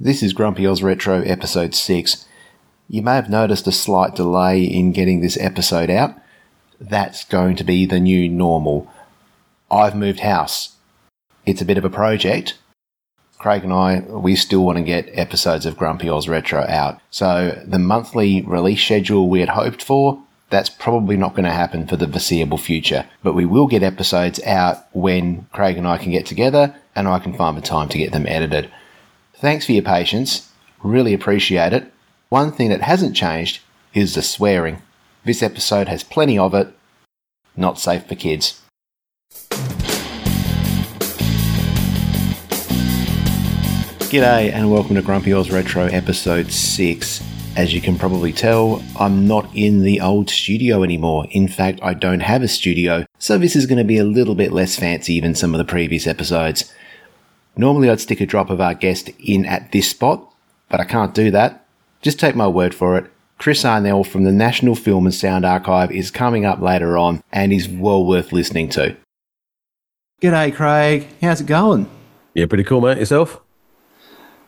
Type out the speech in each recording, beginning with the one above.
This is Grumpy Oz Retro episode 6. You may have noticed a slight delay in getting this episode out. That's going to be the new normal. I've moved house. It's a bit of a project. Craig and I, we still want to get episodes of Grumpy Oz Retro out. So the monthly release schedule we had hoped for, that's probably not going to happen for the foreseeable future. But we will get episodes out when Craig and I can get together and I can find the time to get them edited. Thanks for your patience. Really appreciate it. One thing that hasn't changed is the swearing. This episode has plenty of it. Not safe for kids. G'day and welcome to Grumpy Oz Retro episode 6. As you can probably tell, I'm not in the old studio anymore. In fact, I don't have a studio, so this is going to be a little bit less fancy than some of the previous episodes. Normally, I'd stick a drop of our guest in at this spot, but I can't do that. Just take my word for it. Chris Arneil from the National Film and Sound Archive is coming up later on and is well worth listening to. G'day, Craig. How's it going? Yeah, pretty cool, mate. Yourself?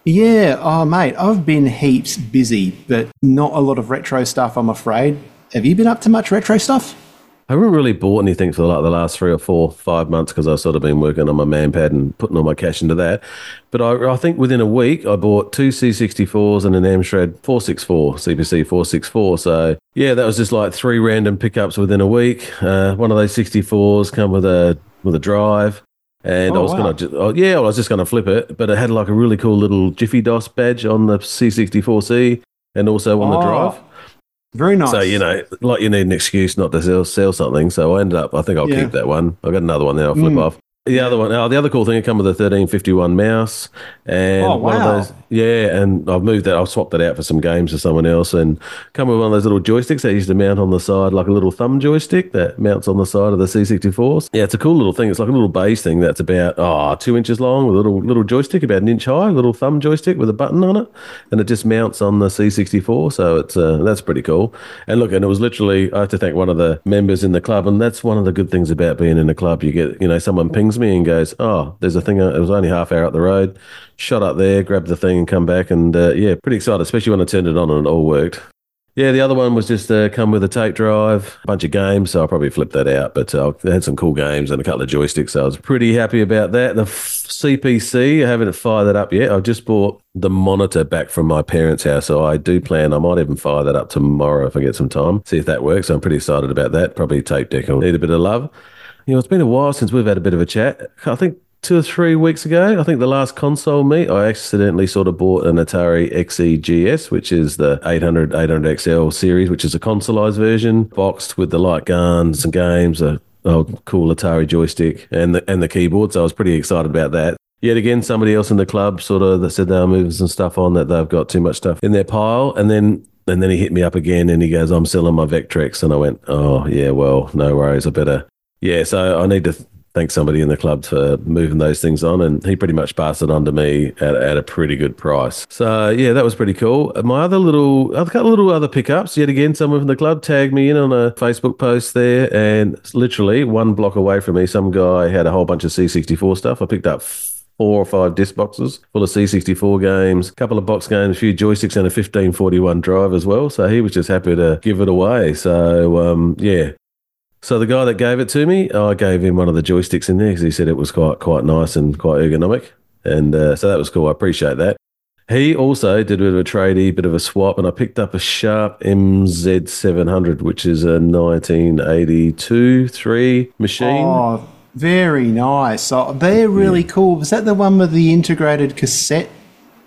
Yeah, oh, mate, I've been heaps busy, but not a lot of retro stuff, I'm afraid. Have you been up to much retro stuff? I haven't really bought anything for like the last three or four, five months because I've sort of been working on my manpad and putting all my cash into that. But I, I think within a week, I bought two C64s and an Amstrad 464, CPC 464. So yeah, that was just like three random pickups within a week. Uh, one of those 64s come with a with a drive. And oh, I was wow. gonna, oh, yeah, well, I was just gonna flip it, but it had like a really cool little Jiffy DOS badge on the C64C and also on oh, the drive. Very nice. So you know, like you need an excuse not to sell, sell something. So I ended up, I think I'll yeah. keep that one. I got another one there. I'll flip mm. off. The other one, oh, the other cool thing, it come with a 1351 mouse, and oh, wow. one of those, yeah, and I've moved that, I've swapped that out for some games for someone else, and come with one of those little joysticks that used to mount on the side, like a little thumb joystick that mounts on the side of the C64s. Yeah, it's a cool little thing. It's like a little base thing that's about oh two inches long, with a little little joystick about an inch high, a little thumb joystick with a button on it, and it just mounts on the C64. So it's uh, that's pretty cool. And look, and it was literally I have to thank one of the members in the club, and that's one of the good things about being in a club. You get you know someone pings pings me and goes, "Oh, there's a thing. Uh, it was only half hour up the road. Shot up there, grabbed the thing, and come back." And uh, yeah, pretty excited, especially when I turned it on and it all worked. Yeah, the other one was just uh, come with a tape drive, a bunch of games, so I'll probably flip that out. But uh, they had some cool games and a couple of joysticks, so I was pretty happy about that. The CPC, I haven't fired that up yet. I've just bought the monitor back from my parents' house, so I do plan. I might even fire that up tomorrow if I get some time, see if that works. I'm pretty excited about that. Probably tape deck will need a bit of love. You know, it's been a while since we've had a bit of a chat. I think two or three weeks ago, I think the last console meet, I accidentally sort of bought an Atari XEGS, which is the 800 800XL series, which is a consoleized version, boxed with the light guns and games, a old cool Atari joystick, and the and the keyboard. So I was pretty excited about that. Yet again, somebody else in the club sort of said they were moving some stuff on that they've got too much stuff in their pile, and then and then he hit me up again and he goes, "I'm selling my Vectrex," and I went, "Oh yeah, well, no worries, I better." Yeah, so I need to thank somebody in the club for moving those things on, and he pretty much passed it on to me at, at a pretty good price. So yeah, that was pretty cool. My other little, I've got little other pickups. Yet again, someone from the club tagged me in on a Facebook post there, and literally one block away from me, some guy had a whole bunch of C64 stuff. I picked up four or five disc boxes full of C64 games, a couple of box games, a few joysticks, and a 1541 drive as well. So he was just happy to give it away. So um, yeah, so the guy that gave it to me, I gave him one of the joysticks in there because he said it was quite quite nice and quite ergonomic, and uh, so that was cool. I appreciate that. He also did a bit of a tradie, bit of a swap, and I picked up a Sharp MZ700, which is a 1982 three machine. Oh, very nice. Oh, they're really yeah. cool. Was that the one with the integrated cassette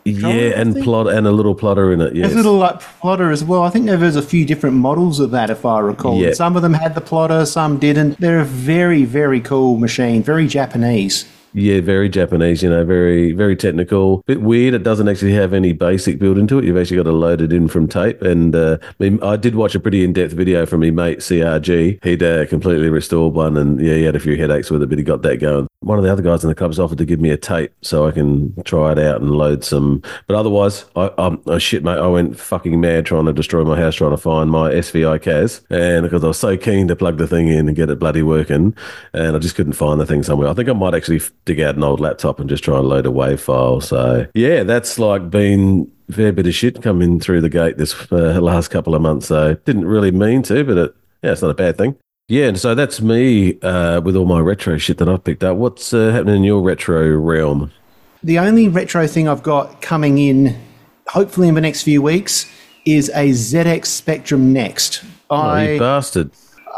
yeah, and plot and a little plotter in it. Yes. a little like plotter as well. I think there's a few different models of that, if I recall. Yeah. Some of them had the plotter, some didn't. They're a very, very cool machine, very Japanese. Yeah, very Japanese, you know, very, very technical. Bit weird. It doesn't actually have any basic build into it. You've actually got to load it in from tape. And uh, I did watch a pretty in depth video from my mate CRG. He'd uh, completely restored one and yeah, he had a few headaches with it, but he got that going. One of the other guys in the club's offered to give me a tape so I can try it out and load some. But otherwise, I, I'm oh shit, mate. I went fucking mad trying to destroy my house, trying to find my SVI CAS, and because I was so keen to plug the thing in and get it bloody working, and I just couldn't find the thing somewhere. I think I might actually dig out an old laptop and just try and load a WAV file. So yeah, that's like been fair bit of shit coming through the gate this uh, last couple of months. So didn't really mean to, but it, yeah, it's not a bad thing. Yeah, and so that's me uh, with all my retro shit that I've picked up. What's uh, happening in your retro realm? The only retro thing I've got coming in, hopefully in the next few weeks, is a ZX Spectrum Next. Oh, I, you bastard.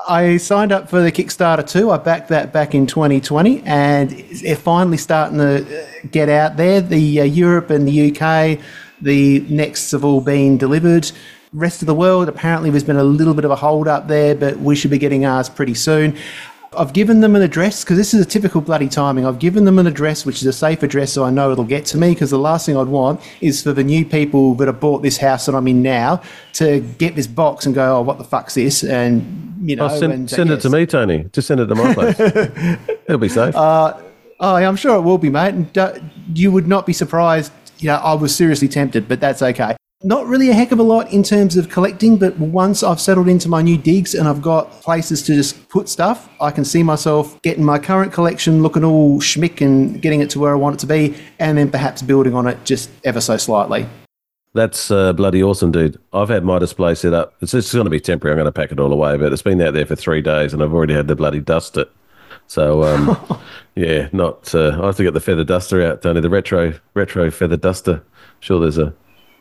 I signed up for the Kickstarter too. I backed that back in 2020, and it's finally starting to get out there. The uh, Europe and the UK, the Nexts have all been delivered rest of the world, apparently there's been a little bit of a hold up there, but we should be getting ours pretty soon. I've given them an address because this is a typical bloody timing. I've given them an address which is a safe address so I know it'll get to me because the last thing I'd want is for the new people that have bought this house that I'm in now to get this box and go, oh, what the fuck's this? And, you know, oh, send, and, send uh, yes. it to me, Tony. Just send it to my place. it'll be safe. Uh, oh, I'm sure it will be, mate. And uh, you would not be surprised. You know, I was seriously tempted, but that's okay not really a heck of a lot in terms of collecting, but once I've settled into my new digs and I've got places to just put stuff, I can see myself getting my current collection looking all schmick and getting it to where I want it to be, and then perhaps building on it just ever so slightly. That's uh, bloody awesome, dude. I've had my display set up. It's just going to be temporary. I'm going to pack it all away, but it's been out there for three days, and I've already had to bloody dust it. So, um, yeah, not. Uh, I have to get the feather duster out, Tony. The retro retro feather duster. Sure, there's a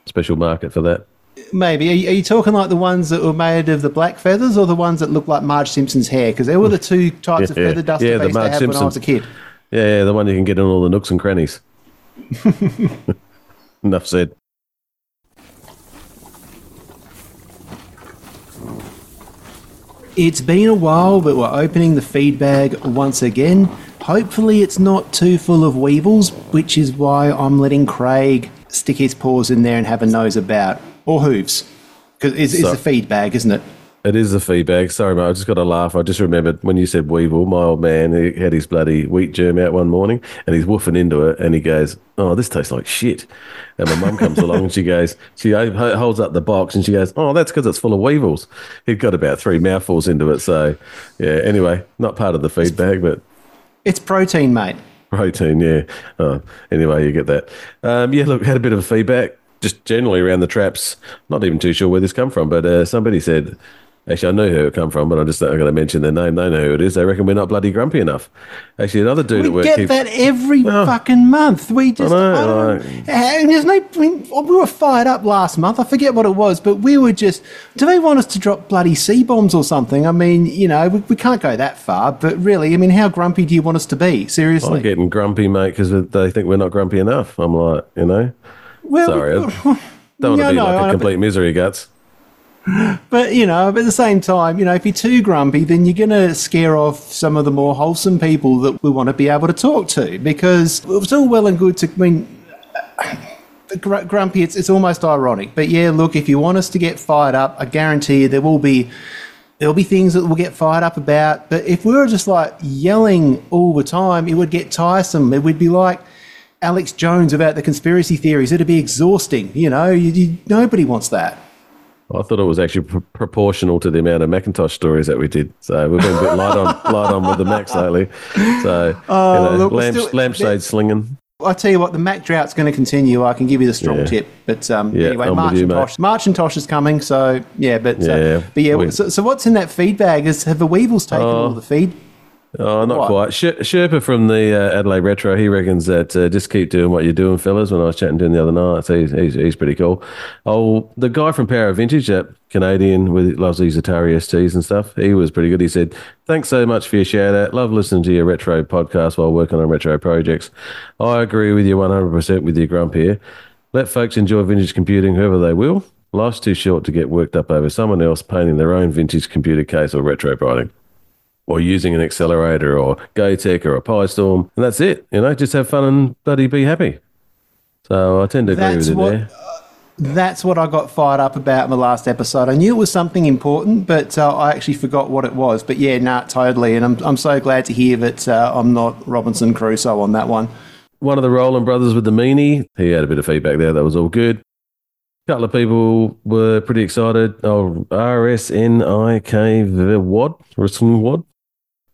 special market for that. Maybe. Are you, are you, talking like the ones that were made of the black feathers or the ones that look like Marge Simpson's hair? Because they were the two types yeah, of feather dusters yeah, I used to have Simpson. when I was a kid. Yeah, yeah, the one you can get in all the nooks and crannies. Enough said. It's been a while, but we're opening the feed bag once again. Hopefully, it's not too full of weevils, which is why I'm letting Craig stick his paws in there and have a nose about, or hooves, because it's, so, it's a feed bag, isn't it? It is a feed bag. Sorry, mate. I just got to laugh. I just remembered when you said weevil. My old man he had his bloody wheat germ out one morning, and he's woofing into it, and he goes, "Oh, this tastes like shit." And my mum comes along and she goes, she holds up the box and she goes, "Oh, that's because it's full of weevils." He'd got about three mouthfuls into it. So, yeah. Anyway, not part of the feed bag, but it's protein, mate. Protein, yeah. Oh, anyway, you get that. Um, yeah, look, had a bit of feedback just generally around the traps. Not even too sure where this come from, but uh, somebody said Actually, I know who it come from, but I'm just not going to mention their name. They know who it is. They reckon we're not bloody grumpy enough. Actually, another dude we at work get keeps... that every oh. fucking month. We just I know, I don't, uh, and there's no. We were fired up last month. I forget what it was, but we were just. Do they want us to drop bloody C bombs or something? I mean, you know, we, we, can't go that far. But really, I mean, how grumpy do you want us to be? Seriously, I'm getting grumpy, mate, because they think we're not grumpy enough. I'm like, you know, well, sorry, we, don't want to be no, like a complete misery guts but you know, at the same time, you know, if you're too grumpy, then you're going to scare off some of the more wholesome people that we want to be able to talk to. Because it's all well and good to I mean. grumpy, it's, it's almost ironic. But yeah, look, if you want us to get fired up, I guarantee you there will be there'll be things that we'll get fired up about. But if we were just like yelling all the time, it would get tiresome. It would be like Alex Jones about the conspiracy theories. It'd be exhausting. You know, you, you, nobody wants that. I thought it was actually pr- proportional to the amount of Macintosh stories that we did. So we've been a bit light on light on with the Macs lately. So oh, you know, look, lamp, still, lampshade slinging. I tell you what, the Mac drought's going to continue. I can give you the strong yeah. tip. But um, yeah, anyway, March you, and Tosh, March and Tosh is coming. So yeah, but uh, yeah, but yeah. So, so, what's in that feed bag? Is have the Weevils taken uh, all the feed? Oh, not what? quite. Sherpa from the uh, Adelaide Retro, he reckons that uh, just keep doing what you're doing, fellas. When I was chatting to him the other night, so he's, he's, he's pretty cool. Oh, the guy from Power Vintage, that Canadian with loves these Atari STs and stuff, he was pretty good. He said, "Thanks so much for your shout out. Love listening to your retro podcast while working on retro projects. I agree with you 100 percent with your grump here. Let folks enjoy vintage computing, whoever they will. Life's too short to get worked up over someone else painting their own vintage computer case or retrobriting." Or using an accelerator or GoTek or a PiStorm. And that's it. You know, just have fun and bloody be happy. So I tend to agree that's with you what, there. that's what I got fired up about in the last episode. I knew it was something important, but uh, I actually forgot what it was. But yeah, nah, totally. And I'm, I'm so glad to hear that uh, I'm not Robinson Crusoe on that one. One of the Roland brothers with the meanie, he had a bit of feedback there. That was all good. A couple of people were pretty excited. Oh, RSNIK Wad, Wad.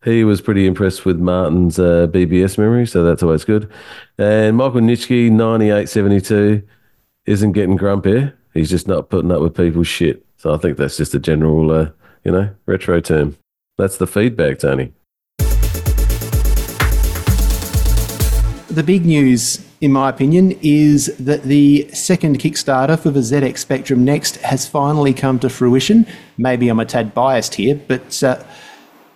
He was pretty impressed with Martin's uh, BBS memory, so that's always good. And Michael Nitschke, 9872 isn't getting grumpy. He's just not putting up with people's shit. So I think that's just a general, uh, you know, retro term. That's the feedback, Tony. The big news, in my opinion, is that the second Kickstarter for the ZX Spectrum Next has finally come to fruition. Maybe I'm a tad biased here, but uh,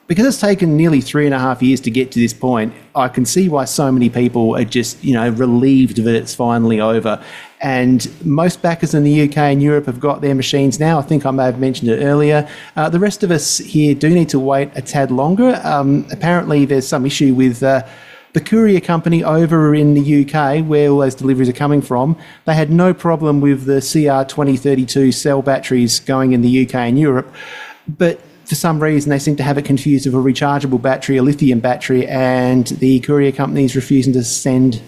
because it's taken nearly three and a half years to get to this point, I can see why so many people are just, you know, relieved that it's finally over. And most backers in the UK and Europe have got their machines now. I think I may have mentioned it earlier. Uh, the rest of us here do need to wait a tad longer. Um, apparently, there's some issue with. Uh, the courier company over in the UK, where all those deliveries are coming from, they had no problem with the CR2032 cell batteries going in the UK and Europe. But for some reason, they seem to have it confused with a rechargeable battery, a lithium battery, and the courier company is refusing to send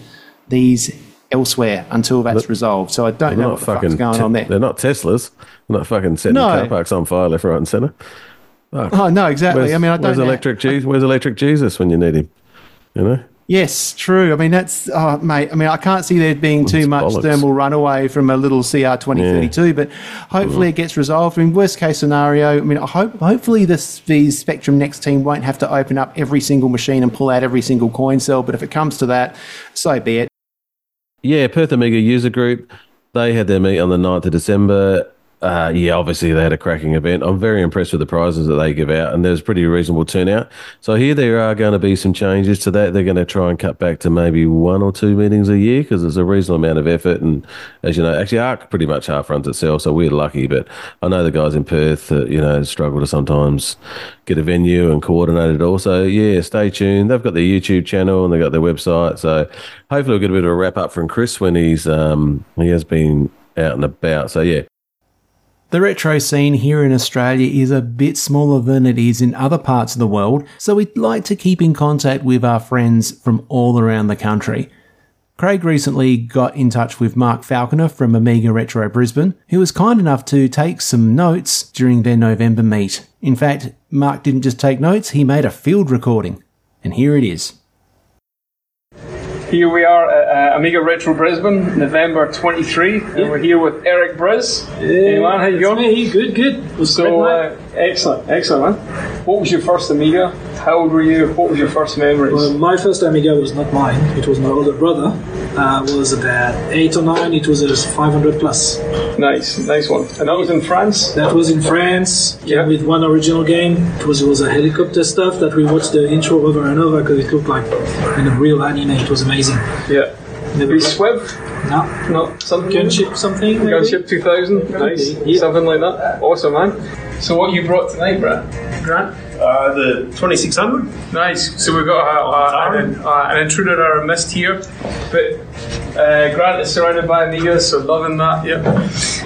these elsewhere until that's but resolved. So I don't know what the fuck's going te- on there. They're not Teslas. They're not fucking setting no. car parks on fire left, right, and centre. Oh, oh, no, exactly. I mean, I don't. Where's electric Jesus? Where's electric Jesus when you need him? You know. Yes, true. I mean, that's, oh, mate, I mean, I can't see there being too much bollocks. thermal runaway from a little CR2032, yeah. but hopefully it gets resolved. I mean, worst case scenario, I mean, I hope, hopefully this, the Spectrum Next team won't have to open up every single machine and pull out every single coin cell, but if it comes to that, so be it. Yeah, Perth Amiga User Group, they had their meet on the 9th of December uh, yeah, obviously they had a cracking event. I'm very impressed with the prizes that they give out, and there's pretty reasonable turnout. So here there are going to be some changes to that. They're going to try and cut back to maybe one or two meetings a year because there's a reasonable amount of effort. And as you know, actually ARC pretty much half runs itself, so we're lucky. But I know the guys in Perth, uh, you know, struggle to sometimes get a venue and coordinate it. Also, yeah, stay tuned. They've got their YouTube channel and they've got their website. So hopefully we'll get a bit of a wrap up from Chris when he's um, he has been out and about. So yeah, the retro scene here in Australia is a bit smaller than it is in other parts of the world, so we'd like to keep in contact with our friends from all around the country. Craig recently got in touch with Marc Falconer from Amiga Retro Brisbane, who was kind enough to take some notes during their November meet. In fact, Marc didn't just take notes, he made a field recording. And here it is. Here we are at uh, Amiga Retro Brisbane, November 23. And we're here with Eric Briz. Hey, man, how you going? Me. Good, good. so, excellent, excellent, man. What was your first Amiga? How old were you? What was your first memories? Well, my first Amiga was not mine. It was my older brother. Uh, was about eight or nine. It was a 500 plus. Nice, nice one. And that was in France. That was in France. Yeah. With one original game. It was it was a helicopter stuff that we watched the intro over and over because it looked like in a real anime. It was amazing. Yeah. Maybe Swift? No. No. Something? Gunship something? Maybe? Gunship 2000? Nice. Yeah. Something like that. Awesome, man. So what you brought tonight, Brad? Grant? Uh, the 2600. Nice. So we've got a, a, an, an intruder or a mist here. But uh, Grant is surrounded by Amigas, so loving that. Yep.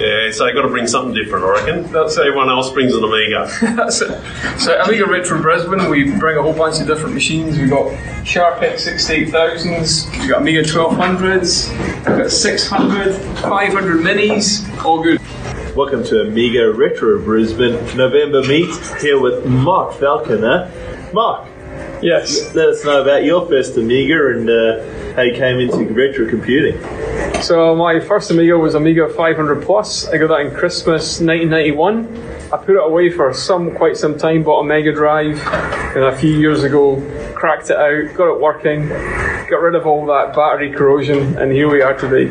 Yeah, so you got to bring something different, I reckon. That's it. Everyone else brings an Amiga. That's it. So Amiga Retro Brisbane, we bring a whole bunch of different machines. We've got Sharp X 68000s, we've got Amiga 1200s, we've got 600, 500 minis, all good. Welcome to Amiga Retro Brisbane November meet here with Marc Falconer. Marc, yes, let us know about your first Amiga and uh, how you came into retro computing. So my first Amiga was Amiga 500 Plus. I got that in Christmas 1991. I put it away for some quite some time. Bought a Mega Drive, and a few years ago cracked it out, got it working, got rid of all that battery corrosion, and here we are today.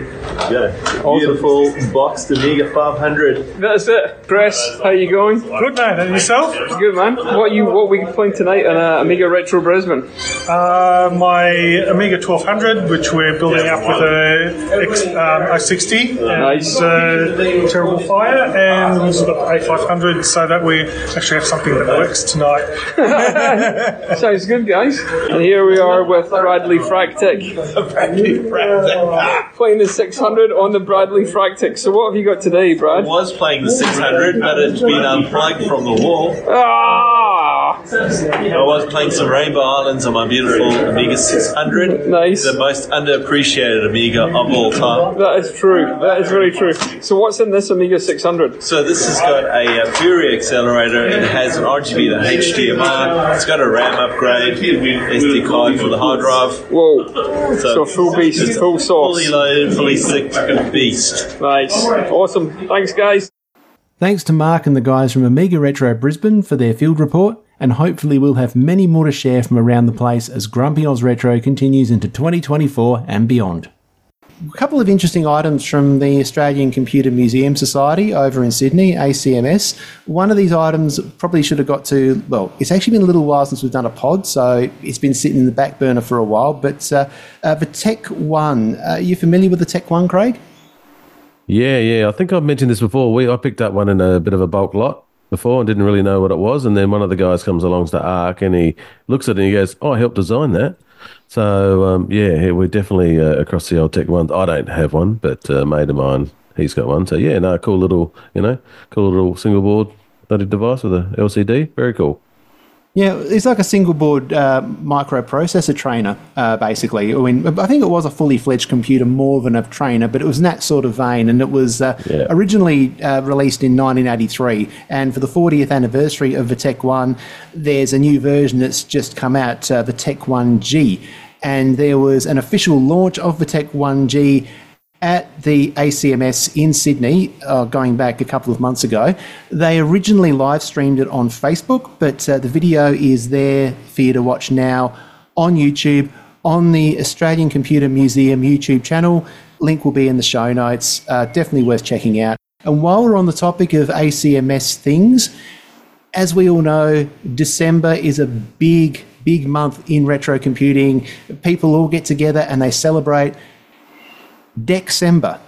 Yeah, awesome. beautiful boxed Amiga 500. That's it. Chris, how are you going? Good man, and yourself? Good man. What you what we playing tonight on uh, Amiga Retro Brisbane? Uh, my Amiga 1200, which we're building up with a um, 060 nice. and uh, Terrible Fire, and we also got the A500 so that we actually have something that works tonight. Sounds good, guys. And here we are with Bradley Fractic. Bradley Fractic. playing the 600 on the Bradley Fractic. So what have you got today, Brad? I was playing the 600, but it's been unplugged from the wall. Ah! I was playing some Rainbow Islands on my beautiful Amiga 600. Nice. The most underappreciated Amiga of all time. That is true. That is very true. So what's in this Amiga 600? So this has got a, uh Fury accelerator. It has an RGB and HDMI. It's got a RAM upgrade, SD card for the hard drive. Whoa. So, full beast, full sauce. Fully loaded, fully sick beast. Nice. Awesome. Thanks, guys. Thanks to Marc and the guys from Amiga Retro Brisbane for their field report, and hopefully we'll have many more to share from around the place as Grumpy Oz Retro continues into 2024 and beyond. A couple of interesting items from the Australian Computer Museum Society over in Sydney, ACMS. One of these items probably should have got to, well, it's actually been a little while since we've done a pod, so it's been sitting in the back burner for a while. But uh, uh, the Tech One, uh, are you familiar with the Tech One, Craig? Yeah, yeah. I think I've mentioned this before. We I picked up one in a bit of a bulk lot before and didn't really know what it was. And then one of the guys comes along to ARC and he looks at it and he goes, "Oh, I helped design that." So um, yeah, we're definitely uh, across the old tech ones. I don't have one, but uh, mate of mine, he's got one. So yeah, no, cool little, you know, cool little single board bloody device with a LCD. Very cool. Yeah, it's like a single board uh, microprocessor trainer, uh, basically. I mean, I think it was a fully fledged computer more than a trainer, but it was in that sort of vein. And it was uh, Yeah. originally uh, released in 1983. And for the 40th anniversary of the Tech One, there's a new version that's just come out, uh, the Tech One G. And there was an official launch of the Tech One G at the ACMS in Sydney, uh, going back a couple of months ago. They originally live streamed it on Facebook, but uh, the video is there for you to watch now on YouTube on the Australian Computer Museum YouTube channel. Link will be in the show notes. Uh, definitely worth checking out. And while we're on the topic of ACMS things, as we all know, December is a big, big month in retro computing. People all get together and they celebrate December.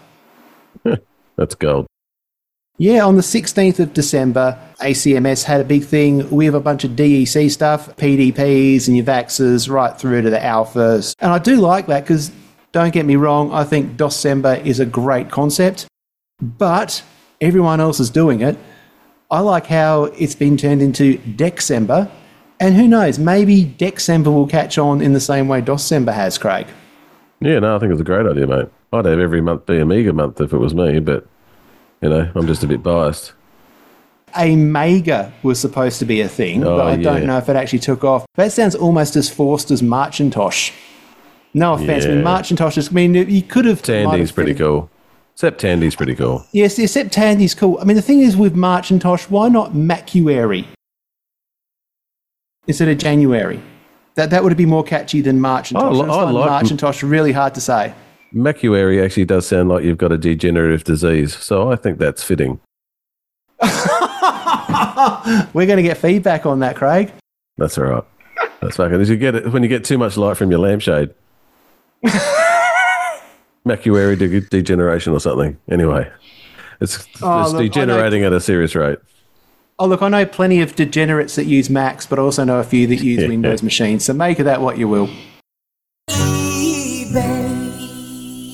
That's gold. Yeah, on the 16th of December, ACMS had a big thing We have a bunch of DEC stuff, PDPs and your VAXs right through to the alphas. And I do like that because, don't get me wrong, I think December is a great concept, but everyone else is doing it. I like how it's been turned into December, and who knows, maybe December will catch on in the same way December has, Craig. Yeah, no, I think it's a great idea, mate. I'd have every month be Amiga month if it was me, but you know, I'm just a bit biased. a mega was supposed to be a thing, Oh, but I don't know if it actually took off. That sounds almost as forced as Marchintosh. No offense, I mean Yeah. Marchintosh is. I mean, you could have. Tandy's pretty cool. Except Tandy's pretty cool. Yes, except Tandy's cool. I mean, the thing is with Marchintosh, why not Macuary instead of January? That that would be more catchy than Marchintosh. I li- I, I like- Marchintosh really hard to say. Macuary actually does sound like you've got a degenerative disease, so I think that's fitting. We're going to get feedback on that, Craig. That's all right. That's fucking. You get it when you get too much light from your lampshade. Macuary de- degeneration or something. Anyway, it's, Oh, it's look, I know- degenerating at a serious rate. Oh, look, I know plenty of degenerates that use Macs, but I also know a few that use Yeah. Windows machines. So make of that what you will.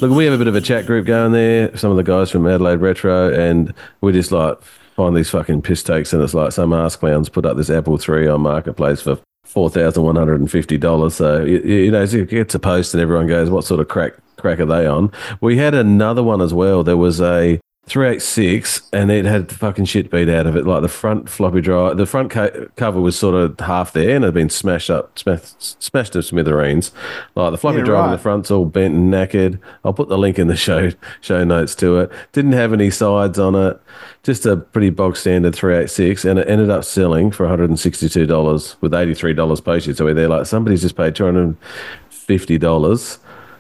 Look, we have a bit of a chat group going there. Some of the guys from Adelaide Retro, and we just like find these fucking piss takes, and it's like some ass clowns put up this Apple III on marketplace for four thousand one hundred and fifty dollars. So you, you know, it gets a post, and everyone goes, "What sort of crack crack are they on?" We had another one as well. There was a. 386 and it had the fucking shit beat out of it like the front floppy drive the front co- cover was sort of half there and it had been smashed up smashed, smashed to smithereens like the floppy Yeah, drive in the front's all bent and knackered. I'll put the link in the show show notes to it. Didn't have any sides on it. Just a pretty bog standard 386, and it ended up selling for $162 with $83 postage. So we're there like somebody's just paid $250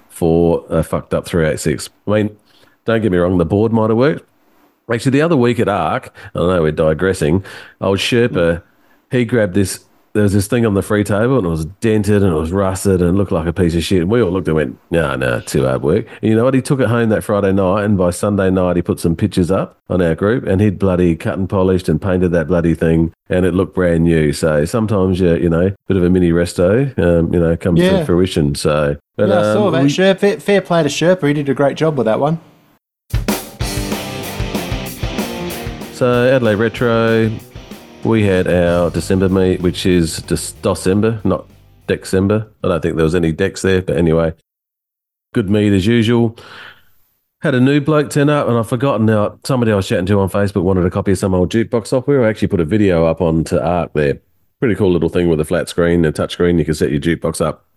for a fucked up 386. I mean, don't get me wrong, the board might have worked. Actually, the other week at ARC, I know we're digressing, old Sherpa, he grabbed this there was this thing on the free table and it was dented and it was rusted and it looked like a piece of shit. And we all looked and went, no, no, too hard work. And you know what? He took it home that Friday night and by Sunday night he put some pictures up on our group and he'd bloody cut and polished and painted that bloody thing and it looked brand new. So sometimes you, you know, bit of a mini resto, um, you know, comes Yeah. to fruition. So, but, yeah, I saw um, that. we- Sherp, fair, fair play to Sherpa. He did a great job with that one. So Adelaide Retro, we had our December meet, which is just December, not December. I don't think there was any decks there, but anyway, good meet as usual. Had a new bloke turn up, and I've forgotten now. Somebody I was chatting to on Facebook wanted a copy of some old jukebox software. I actually put a video up onto Arc there. Pretty cool little thing with a flat screen a touch screen. You can set your jukebox up.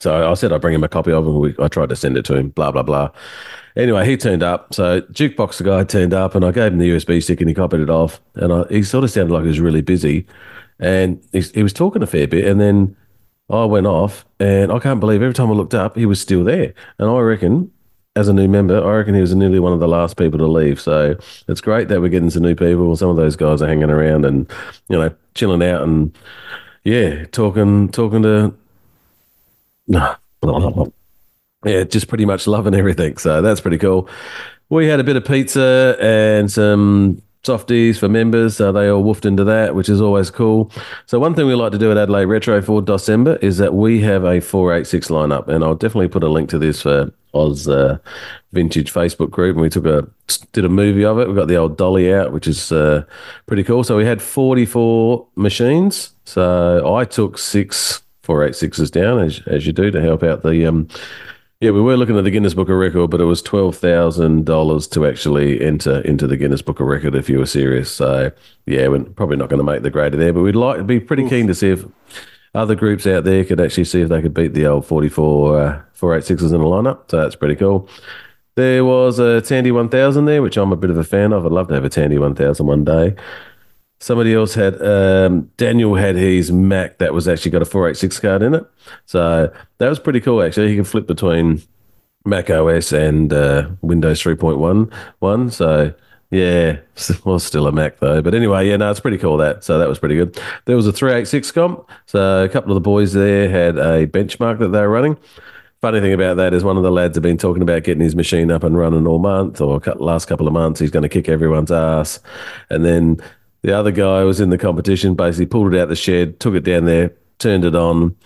So I said I'd bring him a copy of it. I tried to send it to him, blah, blah, blah. Anyway, he turned up. So Jukebox the guy turned up and I gave him the USB stick and he copied it off. And I, he sort of sounded like he was really busy. And he, he was talking a fair bit. And then I went off and I can't believe every time I looked up, he was still there. And I reckon, as a new member, I reckon he was nearly one of the last people to leave. So it's great that we're getting some new people. Some of those guys are hanging around and, you know, chilling out and, yeah, talking, talking to. Yeah, just pretty much loving everything. So that's pretty cool. We had a bit of pizza and some softies for members. So they all woofed into that, which is always cool. So one thing we like to do at Adelaide Retro for December is that we have a 486 lineup. And I'll definitely put a link to this for Oz uh, Vintage Facebook group. And we took a did a movie of it. We got the old dolly out, which is uh, pretty cool. So we had 44 machines. So I took six 486s down, as, as you do, to help out the. Um, yeah, we were looking at the Guinness Book of Record, but it was twelve thousand dollars to actually enter into the Guinness Book of Record if you were serious. So yeah, we're probably not going to make the grader there, but we'd like to be pretty keen to see if other groups out there could actually see if they could beat the old 44 uh, 486s in a lineup. So that's pretty cool. There was a Tandy 1000 there, which I'm a bit of a fan of. I'd love to have a Tandy 1000 one day. Somebody else had um, Daniel had his Mac that was actually got a 486 card in it, so that was pretty cool. Actually, he can flip between Mac OS and uh, Windows 3.1 one. So yeah, was still a Mac though. But anyway, yeah, no, it's pretty cool that. So that was pretty good. There was a 386 comp. So a couple of the boys there had a benchmark that they were running. Funny thing about that is one of the lads had been talking about getting his machine up and running all month or last couple of months. He's going to kick everyone's ass. And then the other guy was in the competition, basically pulled it out the shed, took it down there, turned it on,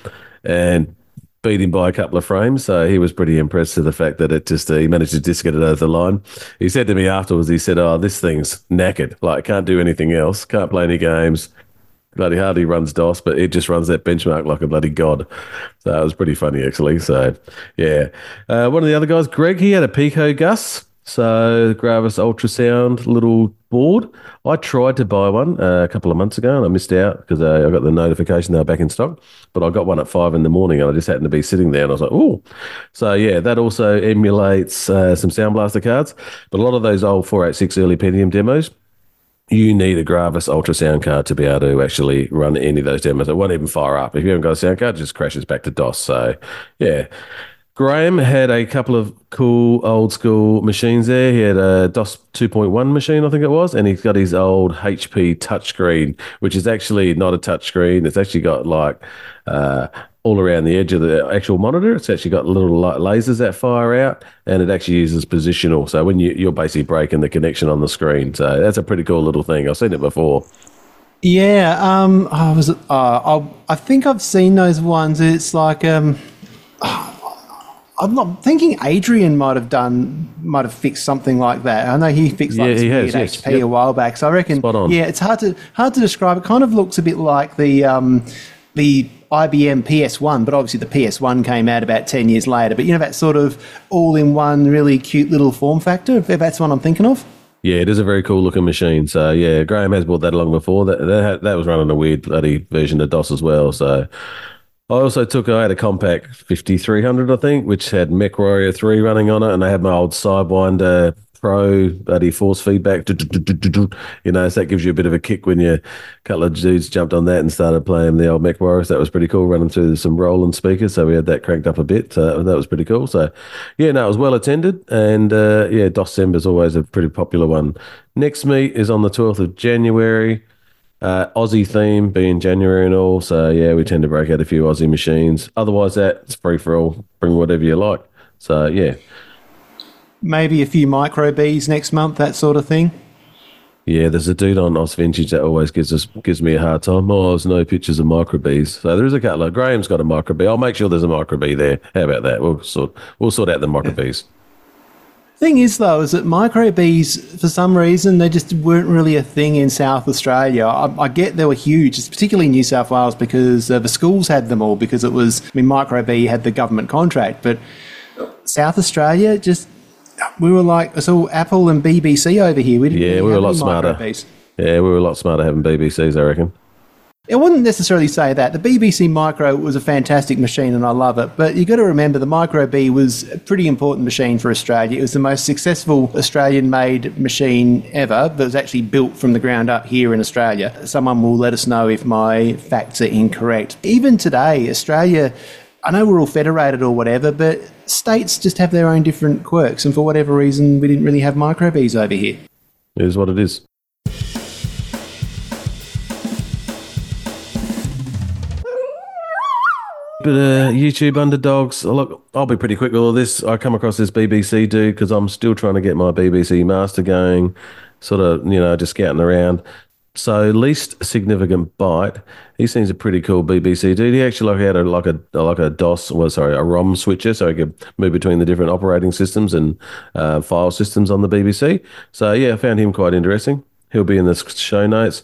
and beat him by a couple of frames. So he was pretty impressed with the fact that it just, uh, he managed to just get it over the line. He said to me afterwards, he said, Oh, this thing's knackered. Like, can't do anything else, can't play any games. Bloody hardly runs DOS, but it just runs that benchmark like a bloody god. So it was pretty funny, actually. So, yeah. Uh, one of the other guys, Greg, he had a Pico Gus. So, Gravis ultrasound little board. I tried to buy one uh, a couple of months ago and I missed out because uh, I got the notification they were back in stock. But I got one at five in the morning and I just happened to be sitting there and I was like, oh. So, yeah, that also emulates uh, some Sound Blaster cards. But a lot of those old 486 early Pentium demos, you need a Gravis ultrasound card to be able to actually run any of those demos. It won't even fire up. If you haven't got a sound card, it just crashes back to DOS. So, yeah. Graham had a couple of cool old school machines there. He had a DOS 2.1 machine, I think it was, and he's got his old HP touchscreen, which is actually not a touchscreen. It's actually got like uh, all around the edge of the actual monitor. It's actually got little light lasers that fire out, and it actually uses positional. So when you, you're basically breaking the connection on the screen, so that's a pretty cool little thing. I've seen it before. Yeah, um, I was. Uh, I, I think I've seen those ones. It's like um, I'm not thinking Adrian might have done, might have fixed something like that. I know he fixed like Yeah, he has, yes. HP Yep. a while back. So I reckon, Spot on. yeah, it's hard to hard to describe. It kind of looks a bit like the um, the IBM PS1, but obviously the PS1 came out about ten years later. But you know that sort of all-in-one, really cute little form factor. If that's what I'm thinking of. Yeah, it is a very cool looking machine. So yeah, Graham has bought that along before. That that, that was running a weird bloody version of DOS as well. So I also took I had a Compaq fifty three hundred, I think, which had Mech Warrior three running on it, and I had my old Sidewinder Pro bloody force feedback. You know, so that gives you a bit of a kick when you couple of dudes jumped on that and started playing the old Mech Warriors. That was pretty cool, running through some Roland speakers. So we had that cranked up a bit. So that was pretty cool. So yeah, no, it was well attended, and uh, yeah, December is always a pretty popular one. Next meet is on the twelfth of January. Uh, Aussie theme being January and all. So, yeah, we tend to break out a few Aussie machines. Otherwise, that it's free for all. Bring whatever you like. So, yeah. Maybe a few Microbees next month, that sort of thing. Yeah, there's a dude on Oz Vintage that always gives us gives me a hard time. Oh, there's no pictures of Microbees. So there is a couple. Of, Graham's got a Microbee. I'll make sure there's a Microbee there. How about that? We'll sort we'll sort out the Microbees. Thing is, though, is that Microbees, for some reason, they just weren't really a thing in South Australia. I, I get they were huge, particularly in New South Wales, because uh, the schools had them all. Because it was, I mean, Microbee had the government contract, but South Australia just we were like it's all Apple and BBC over here. We didn't yeah, really we were a lot smarter. Yeah, we were a lot smarter having BBCs, I reckon. I wouldn't necessarily say that. The BBC Micro was a fantastic machine and I love it, but you've got to remember the Microbee was a pretty important machine for Australia. It was the most successful Australian made machine ever that was actually built from the ground up here in Australia. Someone will let us know if my facts are incorrect. Even today, Australia I know we're all federated or whatever, but states just have their own different quirks, and for whatever reason, we didn't really have Microbees over here. It is what it is. But YouTube underdogs, look, I'll be pretty quick with all this. I come across this BBC dude because I'm still trying to get my BBC master going, sort of, you know, just scouting around. So least significant byte. He seems a pretty cool BBC dude. He actually like had a like a like a DOS, well, sorry, a ROM switcher, so he could move between the different operating systems and uh, file systems on the BBC. So yeah, I found him quite interesting. He'll be in the show notes.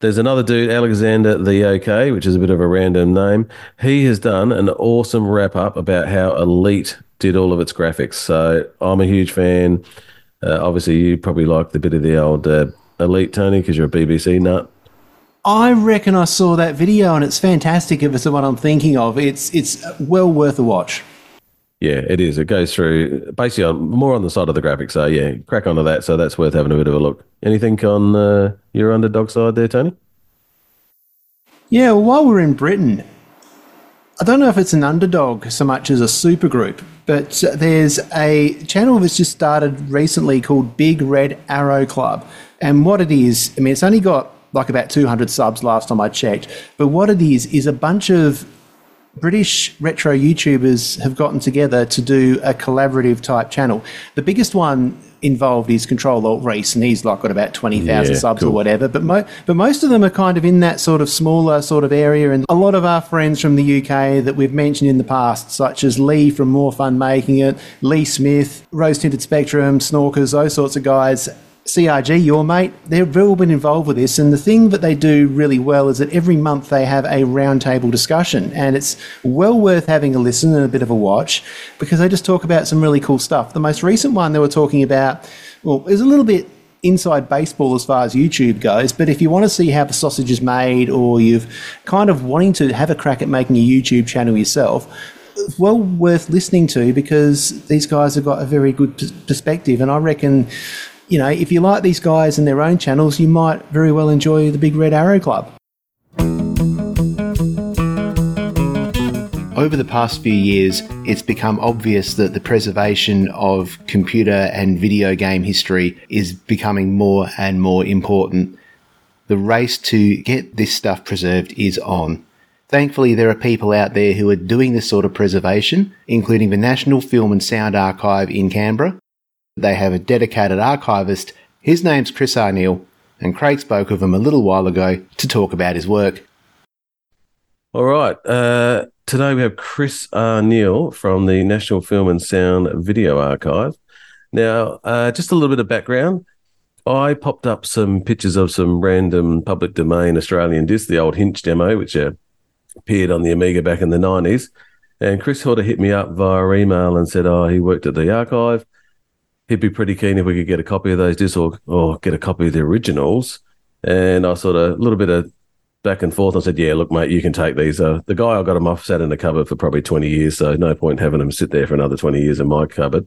There's another dude, Alexander the OK, which is a bit of a random name. He has done an awesome wrap up about how Elite did all of its graphics. So I'm a huge fan. Uh, obviously, you probably like the bit of the old. Uh, Elite, Tony, because you're a BBC nut? I reckon I saw that video and it's fantastic if it's the one I'm thinking of. It's it's well worth a watch. Yeah, it is. It goes through basically on, more on the side of the graphics. So yeah, crack onto that. So that's worth having a bit of a look. Anything on uh, your underdog side there, Tony? Yeah, well, while we're in Britain, I don't know if it's an underdog so much as a supergroup, but there's a channel that's just started recently called Big Red Arrow Club. And what it is, I mean, it's only got like about 200 subs last time I checked, but what it is, is a bunch of British retro YouTubers have gotten together to do a collaborative type channel. The biggest one involved is Control Alt Rees, and he's like got about twenty thousand yeah, subs cool. or whatever. But mo- but most of them are kind of in that sort of smaller sort of area. And a lot of our friends from the UK that we've mentioned in the past, such as Lee from More Fun Making It, Lee Smith, Rose Tinted Spectrum, Snorkers, those sorts of guys, CRG, your mate, they've all been involved with this. And the thing that they do really well is that every month they have a roundtable discussion. And it's well worth having a listen and a bit of a watch because they just talk about some really cool stuff. The most recent one they were talking about, well, was a little bit inside baseball as far as YouTube goes. But if you want to see how the sausage is made or you've kind of wanting to have a crack at making a YouTube channel yourself, well worth listening to because these guys have got a very good perspective. And I reckon you know, if you like these guys and their own channels, you might very well enjoy the Big Red Arrow Club. Over the past few years, it's become obvious that the preservation of computer and video game history is becoming more and more important. The race to get this stuff preserved is on. Thankfully, there are people out there who are doing this sort of preservation, including the National Film and Sound Archive in Canberra, they have a dedicated archivist. His name's Chris Arneil, and Craig spoke of him a little while ago to talk about his work. All right. Uh, today we have Chris Arneil from the National Film and Sound Video Archive. Now, uh, just a little bit of background. I popped up some pictures of some random public domain Australian discs, the old Hinch demo, which uh, appeared on the Amiga back in the 90s. And Chris sort of hit me up via email and said, Oh, he worked at the archive he'd be pretty keen if we could get a copy of those discs or, or get a copy of the originals. And I sort of a little bit of back and forth. I said, "Yeah, look, mate, you can take these." Uh, the guy I got them off sat in the cupboard for probably twenty years, so no point having them sit there for another twenty years in my cupboard.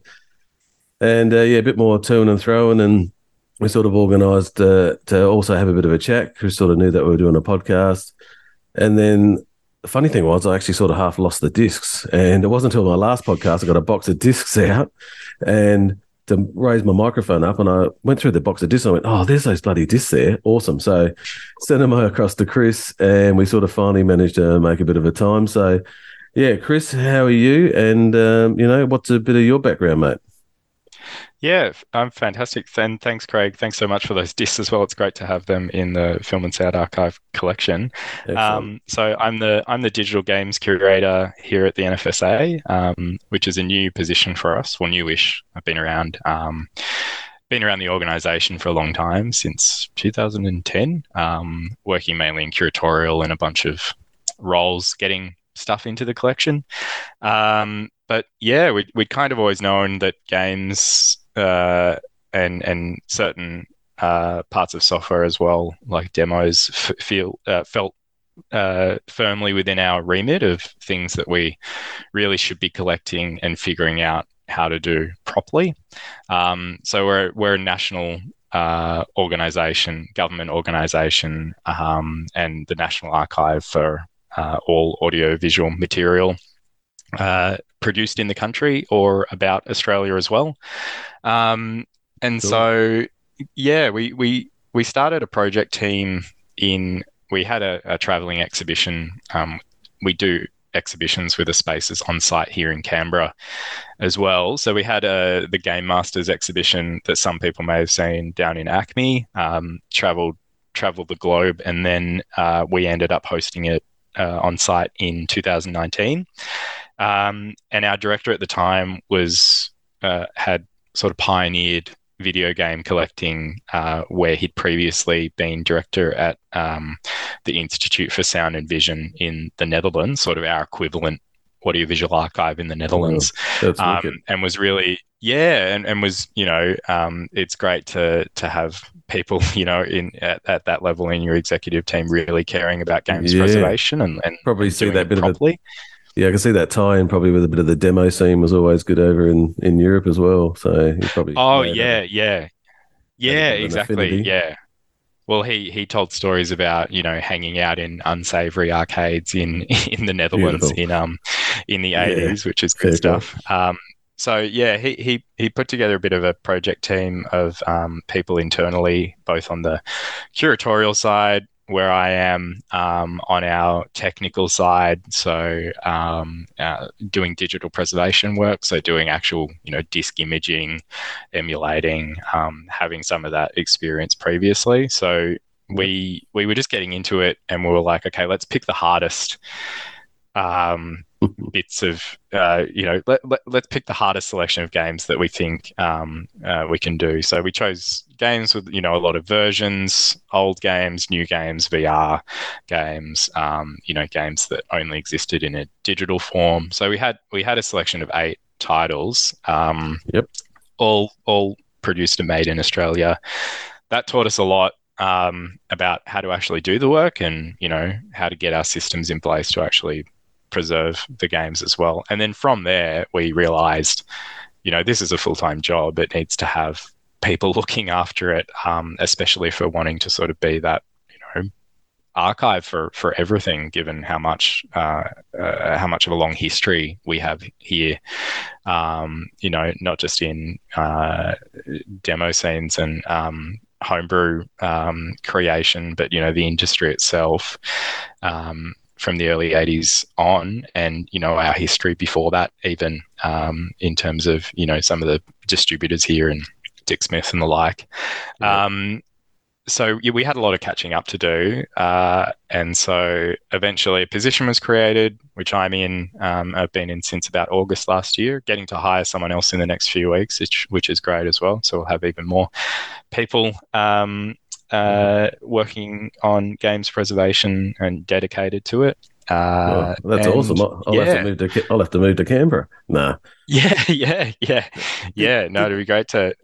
And uh, yeah, a bit more toing and throwing, and we sort of organised uh, to also have a bit of a chat. Chris sort of knew that we were doing a podcast, and then the funny thing was, I actually sort of half lost the discs, and it wasn't until my last podcast I got a box of discs out, and to raise my microphone up, and I went through the box of discs. And I went, "Oh, there's those bloody discs there, awesome!" So sent them across to Chris, and we sort of finally managed to make a bit of a time. So, yeah, Chris, how are you? And um, you know, what's a bit of your background, mate? Yeah, I'm fantastic. And thanks, Craig. Thanks so much for those discs as well. It's great to have them in the Film and Sound Archive collection. Um, so I'm the I'm the digital games curator here at the NFSA, um, which is a new position for us. Well, newish. I've been around. Um, been around the organisation for a long time since 2010, um, working mainly in curatorial and a bunch of roles, getting stuff into the collection. Um, but yeah, we we'd kind of always known that games uh, and and certain uh, parts of software as well, like demos, f- feel uh, felt uh, firmly within our remit of things that we really should be collecting and figuring out how to do properly. Um, so we're we're a national uh, organization, government organization, um, and the National Archive for uh, all audiovisual material uh, produced in the country or about Australia as well. Um, and cool. so, yeah, we, we, we started a project team in, we had a, a traveling exhibition. Um, we do exhibitions with the spaces on site here in Canberra as well. So we had a, the Game Masters exhibition that some people may have seen down in ACMI, um, traveled traveled the globe, and then uh, we ended up hosting it uh, on site in 2019. Um, and our director at the time was uh, had sort of pioneered video game collecting, uh, where he'd previously been director at um, the Institute for Sound and Vision in the Netherlands, sort of our equivalent audiovisual archive in the Netherlands, oh, um, and was really yeah, and, and was you know um, it's great to to have people you know in at, at that level in your executive team really caring about games yeah. preservation and, and probably see that bit properly. of it yeah, I can see that tie in probably with a bit of the demo scene was always good over in, in Europe as well. So he probably. Oh yeah, yeah, yeah, exactly. Yeah. Well, he he told stories about you know hanging out in unsavory arcades in in the Netherlands Beautiful. in um in the eighties, yeah. which is good stuff. Um, so yeah, he, he he put together a bit of a project team of um, people internally, both on the curatorial side, where I am um, on our technical side. So um, uh, doing digital preservation work, so doing actual you know disk imaging, emulating, um, having some of that experience previously. So we we were just getting into it, and we were like, okay, let's pick the hardest um, bits of uh, you know let, let, us pick the hardest selection of games that we think um, uh, we can do so we chose games with you know a lot of versions old games new games vr games um, you know games that only existed in a digital form so we had we had a selection of eight titles um, yep all all produced and made in australia that taught us a lot um, about how to actually do the work and you know how to get our systems in place to actually preserve the games as well. And then from there, we realized, you know, this is a full time job. It needs to have people looking after it, um, especially for wanting to sort of be that, you know, archive for for everything. Given how much uh, uh, how much of a long history we have here, um, you know, not just in uh, demo scenes and um, homebrew um, creation, but you know the industry itself. Um, from the early 80s on and you know our history before that even um, in terms of you know some of the distributors here and dick smith and the like yeah. um, so yeah, we had a lot of catching up to do uh, and so eventually a position was created which i'm in um, i've been in since about august last year getting to hire someone else in the next few weeks which, which is great as well so we'll have even more people um, uh, working on games preservation and dedicated to it. Uh, that's and, awesome. I'll, I'll yeah. have to move to I'll have to move to Canberra. Nah. Yeah, yeah, yeah, yeah. No, it'd be great to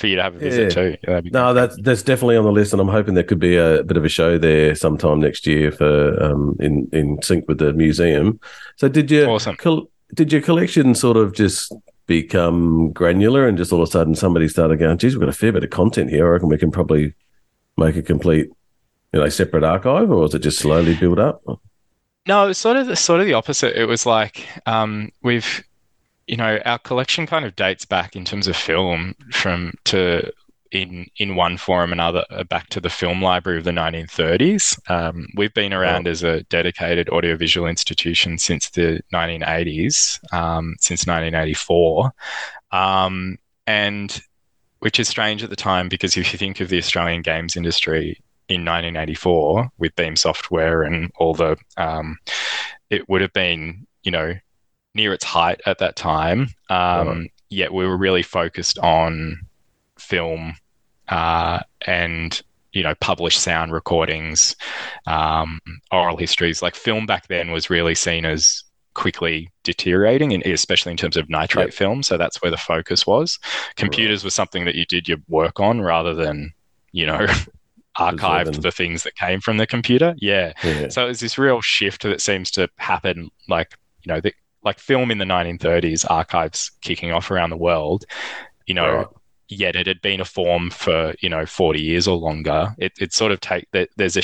for you to have a visit yeah. too. No, that's that's definitely on the list, and I'm hoping there could be a, bit of a show there sometime next year for um, in in sync with the museum. So, did you awesome? Col- did your collection sort of just become granular, and just all of a sudden somebody started going, "Geez, we've got a fair bit of content here. I reckon we can probably make a complete, you know, separate archive, or was it just slowly build up? No, it's sort of the, sort of the opposite. It was like um, we've you know, our collection kind of dates back in terms of film from to in in one form or another uh, back to the film library of the 1930s. Um, we've been around as a dedicated audiovisual institution since the 1980s, um, since 1984, um, and which is strange at the time because if you think of the Australian games industry in 1984 with Beam Software and all the, um, it would have been you know near its height at that time. Um, Yet we were really focused on film uh, and you know published sound recordings, um, oral histories. Like film back then was really seen as quickly deteriorating, and especially in terms of nitrate yep. film. So that's where the focus was. Computers right. was something that you did your work on rather than you know archived the things that came from the computer. Yeah. yeah. So it's this real shift that seems to happen, like you know, the, like film in the 1930s, archives kicking off around the world. You know, right yet it had been a form for you know 40 years or longer it, it sort of take that there's a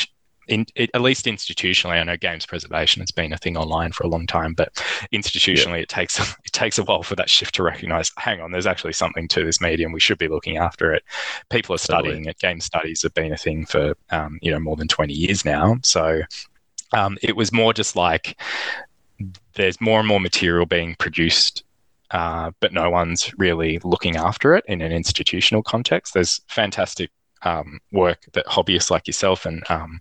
in, it, at least institutionally, I know games preservation has been a thing online for a long time, but institutionally, yeah. it takes it takes a while for that shift to recognize. Hang on, there's actually something to this medium. We should be looking after it. People are studying totally. it. Game studies have been a thing for um, you know more than 20 years now. So um, it was more just like there's more and more material being produced uh, but no one's really looking after it in an institutional context. There's fantastic um, work that hobbyists like yourself and um,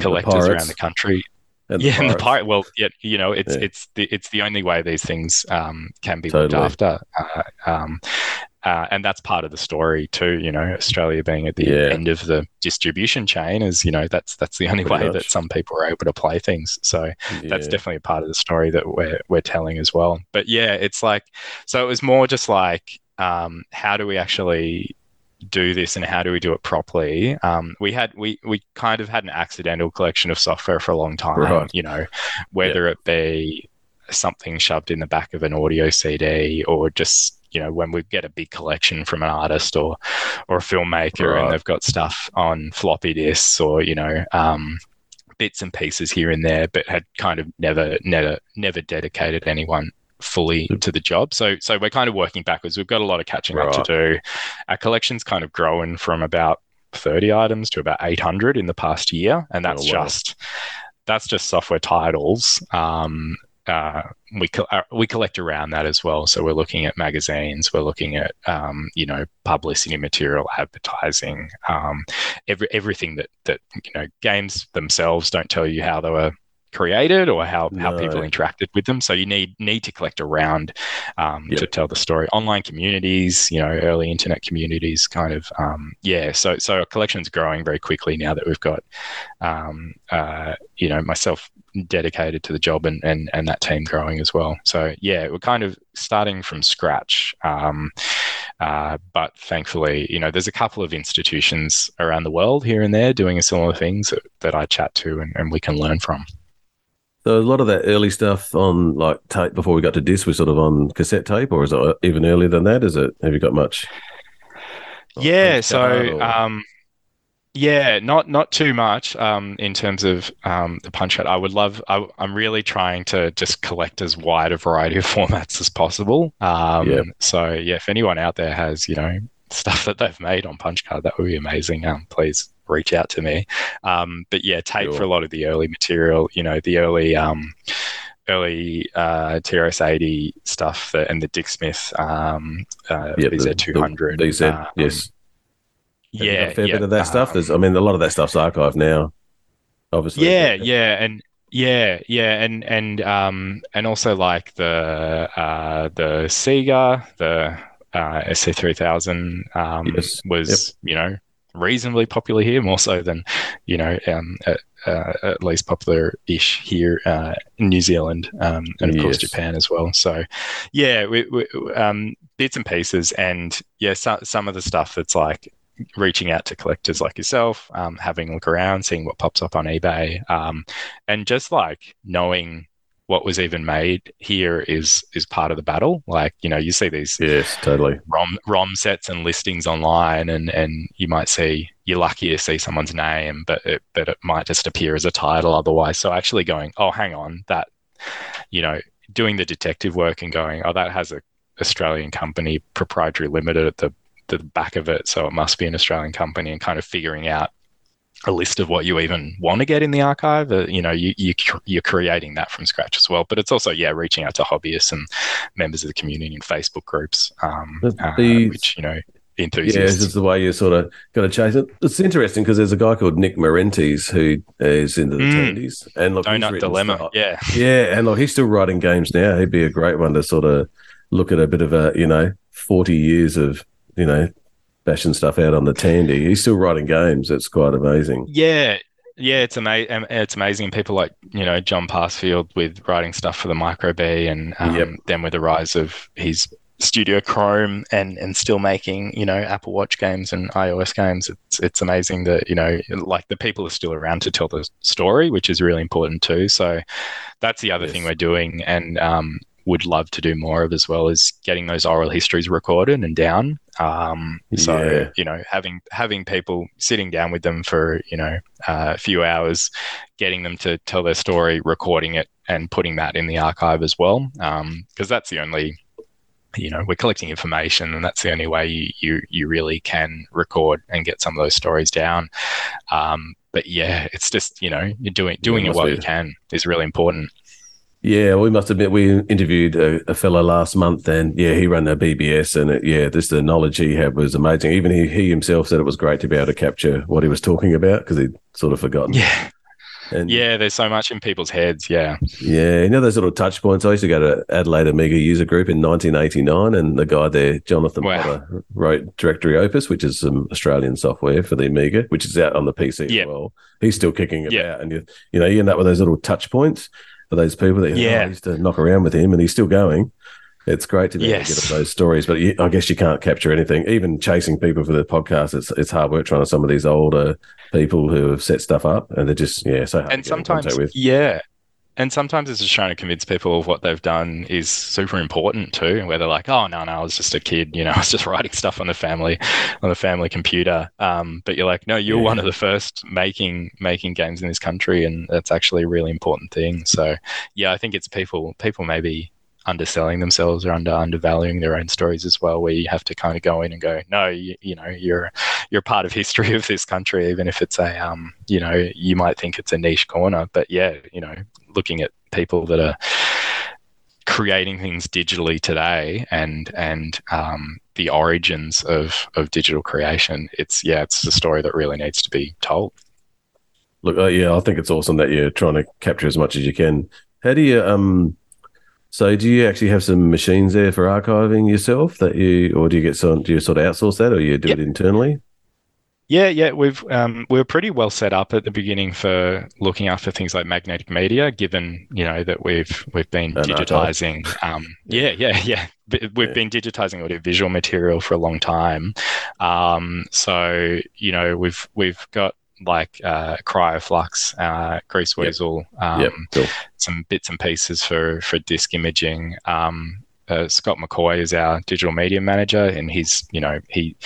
collectors around the country. And yeah, the and the pirate. Well, yeah, you know, it's yeah. it's the it's the only way these things um, can be totally. looked after. Uh, um, uh, and that's part of the story too. You know, Australia being at the yeah. end of the distribution chain is, you know, that's that's the only Pretty way much. that some people are able to play things. So yeah. that's definitely a part of the story that we're we're telling as well. But yeah, it's like so it was more just like um, how do we actually do this and how do we do it properly? Um, we had we we kind of had an accidental collection of software for a long time. Right. You know, whether yeah. it be something shoved in the back of an audio CD or just you know when we get a big collection from an artist or or a filmmaker right. and they've got stuff on floppy disks or you know um, bits and pieces here and there, but had kind of never never never dedicated anyone fully to the job. So so we're kind of working backwards. We've got a lot of catching right. up to do. Our collection's kind of grown from about 30 items to about 800 in the past year, and that's oh, wow. just that's just software titles. Um, uh, we co- uh, we collect around that as well. So we're looking at magazines, we're looking at um, you know publicity material, advertising, um, every everything that that you know games themselves don't tell you how they were created or how, no. how people interacted with them. So you need need to collect around um, yep. to tell the story. Online communities, you know, early internet communities, kind of, um, yeah. So so our collection's growing very quickly now that we've got, um, uh, you know, myself dedicated to the job and, and and that team growing as well. So yeah, we're kind of starting from scratch. Um, uh, but thankfully, you know, there's a couple of institutions around the world here and there doing similar things that, that I chat to and, and we can learn from. So a lot of that early stuff on like tape before we got to disc was sort of on cassette tape, or is it even earlier than that? Is it? Have you got much? Yeah. So. Um, yeah, not not too much um, in terms of um, the punch card. I would love. I, am really trying to just collect as wide a variety of formats as possible. Um, yeah. So yeah, if anyone out there has you know stuff that they've made on punch card, that would be amazing. Um, please reach out to me. Um, but yeah, tape sure. for a lot of the early material, you know, the early um, early uh, TRS-80 stuff that, and the Dick Smith um, uh, yep, VZ200. The, VZ, um, yes. Have yeah, a fair bit of that stuff. There's, I mean, a lot of that stuff's archived now. Obviously. Yeah, yeah, and yeah, yeah, and and um and also like the uh the Sega, the uh, SC3000 um, yes. was yep. you know reasonably popular here, more so than you know um, at, uh, at, least popular-ish here uh, in New Zealand um, and of yes. course Japan as well. So yeah, we, we, um, bits and pieces, and yeah, so, some of the stuff that's like reaching out to collectors like yourself, um, having a look around, seeing what pops up on eBay, um, and just like knowing what was even made here is is part of the battle. Like you know, you see these yes, totally ROM ROM sets and listings online, and and you might see you're lucky to see someone's name, but it but it might just appear as a title otherwise. So actually going, oh, hang on, that you know, doing the detective work and going, oh, that has a Australian company, proprietary limited at the the back of it, so it must be an Australian company, and kind of figuring out a list of what you even want to get in the archive. Uh, you know, you, you you're creating that from scratch as well. But it's also yeah, reaching out to hobbyists and members of the community in Facebook groups, um, uh, which you know enthusiasts. Yeah, it's the way you sort of got to chase it. It's interesting because there's a guy called Nick Marentes who is into the mm. and look, Donut Dilemma, stuff. yeah, yeah, and look, he's still writing games now. He'd be a great one to sort of look at a bit of a you know forty years of you know bashing stuff out on the Tandy. He's still writing games. That's quite amazing. Yeah, yeah, it's amazing. It's amazing. People like you know John Passfield with writing stuff for the Microbee, and um, yep. then with the rise of his Studio Krome and and still making you know Apple Watch games and iOS games. It's it's amazing that you know like the people are still around to tell the story, which is really important too. So that's the other yes. thing we're doing, and um, would love to do more of as well is getting those oral histories recorded and down. Um, so yeah. you know, having having people sitting down with them for you know uh, a few hours, getting them to tell their story, recording it, and putting that in the archive as well, because um, that's the only you know we're collecting information and that's the only way you you, you really can record and get some of those stories down um, but yeah it's just you know you're doing doing yeah, it while you can is really important yeah, we must admit we interviewed a, a fellow last month, and yeah, he ran a BBS, and it, yeah, just the knowledge he had was amazing. Even he, he himself said it was great to be able to capture what he was talking about because he'd sort of forgotten. Yeah, and yeah, there's so much in people's heads. Yeah. Yeah. You know, those little touch points. I used to go to Adelaide Amiga user group in 1989, and the guy there, Jonathan wow. Potter, wrote Directory Opus, which is some Australian software for the Amiga, which is out on the PC yep. as well. He's still kicking it yeah. out. And you, you know, you end up with those little touch points for those people that yeah. Oh, used to knock around with him, and he's still going it's great to be yes. able to get those stories, but you, I guess you can't capture anything. Even chasing people for the podcast, it's it's hard work trying to some of these older people who have set stuff up, and they're just yeah, so hard. And sometimes, yeah, and sometimes it's just trying to convince people of what they've done is super important too, where they're like, "Oh no, no, I was just a kid, you know, I was just writing stuff on the family on the family computer." Um, but you're like, "No, you're yeah. one of the first making making games in this country, and that's actually a really important thing." So, yeah, I think it's people people maybe underselling themselves or under undervaluing their own stories as well where you have to kind of go in and go no you, you know you're you're part of history of this country even if it's a um you know you might think it's a niche corner but yeah you know looking at people that are creating things digitally today and and um, the origins of of digital creation it's yeah it's a story that really needs to be told look uh, yeah i think it's awesome that you're trying to capture as much as you can how do you um so, do you actually have some machines there for archiving yourself that you, or do you get some? Do you sort of outsource that, or you do yep. it internally? Yeah, yeah, we've um, we were pretty well set up at the beginning for looking after things like magnetic media, given you know that we've we've been An digitizing. Um, yeah, yeah, yeah. We've yeah. been digitizing audiovisual material for a long time, um, so you know we've we've got like uh, KryoFlux, uh, Greaseweazle, yep. Um, yep. Cool. some bits and pieces for for disk imaging. Um, uh, Scott McCoy is our digital media manager, and he's you know he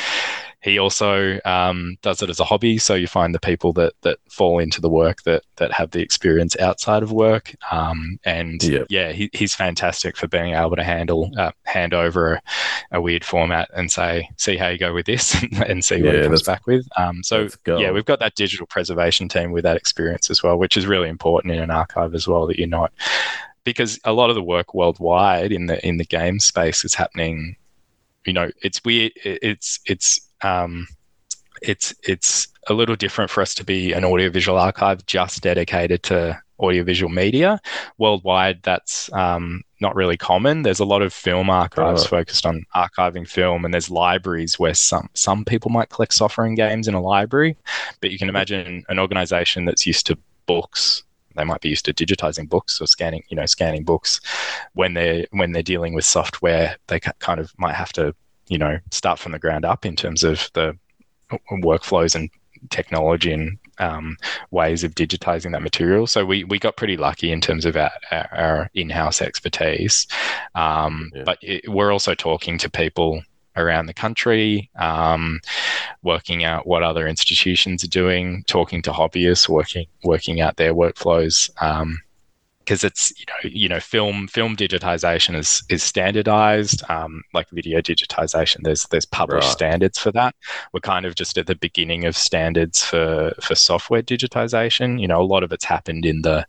he also um, does it as a hobby. So you find the people that that fall into the work that that have the experience outside of work. Um, and yep. yeah, he, he's fantastic for being able to handle uh, hand over a, a, weird format and say, see how you go with this, and see what yeah, it comes back with. Um, so yeah, we've got that digital preservation team with that experience as well, which is really important in an archive as well. That you're not because a lot of the work worldwide in the in the game space is happening you know it's weird it's it's um, it's it's a little different for us to be an audiovisual archive just dedicated to audiovisual media. Worldwide, that's um, not really common. There's a lot of film archives oh. focused on archiving film, and there's libraries where some some people might collect software and games in a library, but you can imagine an organization that's used to books. They might be used to digitizing books or scanning, you know, scanning books. When they're when they're dealing with software, they kind of might have to you know start from the ground up in terms of the workflows and technology and um, ways of digitizing that material. So we, we got pretty lucky in terms of our, our, in-house expertise. Um, yeah. But it, we're also talking to people around the country, um, working out what other institutions are doing, talking to hobbyists, working working out their workflows. Um, because it's you know you know film film digitization is is standardized um, like video digitization there's there's published right. standards for that. We're kind of just at the beginning of standards for for software digitization. You know a lot of it's happened in the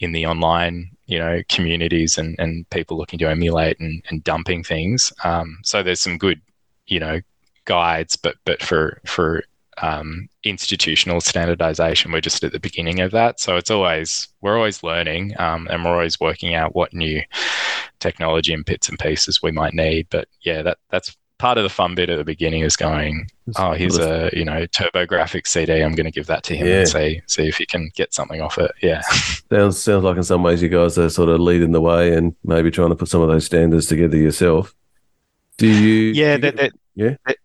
in the online you know communities and and people looking to emulate and, and dumping things. Um, so there's some good you know guides but but for for um, institutional standardization. We're just at the beginning of that, so it's always we're always learning, um, and we're always working out what new technology and bits and pieces we might need. But yeah, that that's part of the fun bit at the beginning is going, oh, here's a you know TurboGrafx CD. I'm going to give that to him yeah. and see see if he can get something off it. Yeah, sounds sounds like in some ways you guys are sort of leading the way and maybe trying to put some of those standards together yourself. Do you? Yeah, do you that, that, yeah. That,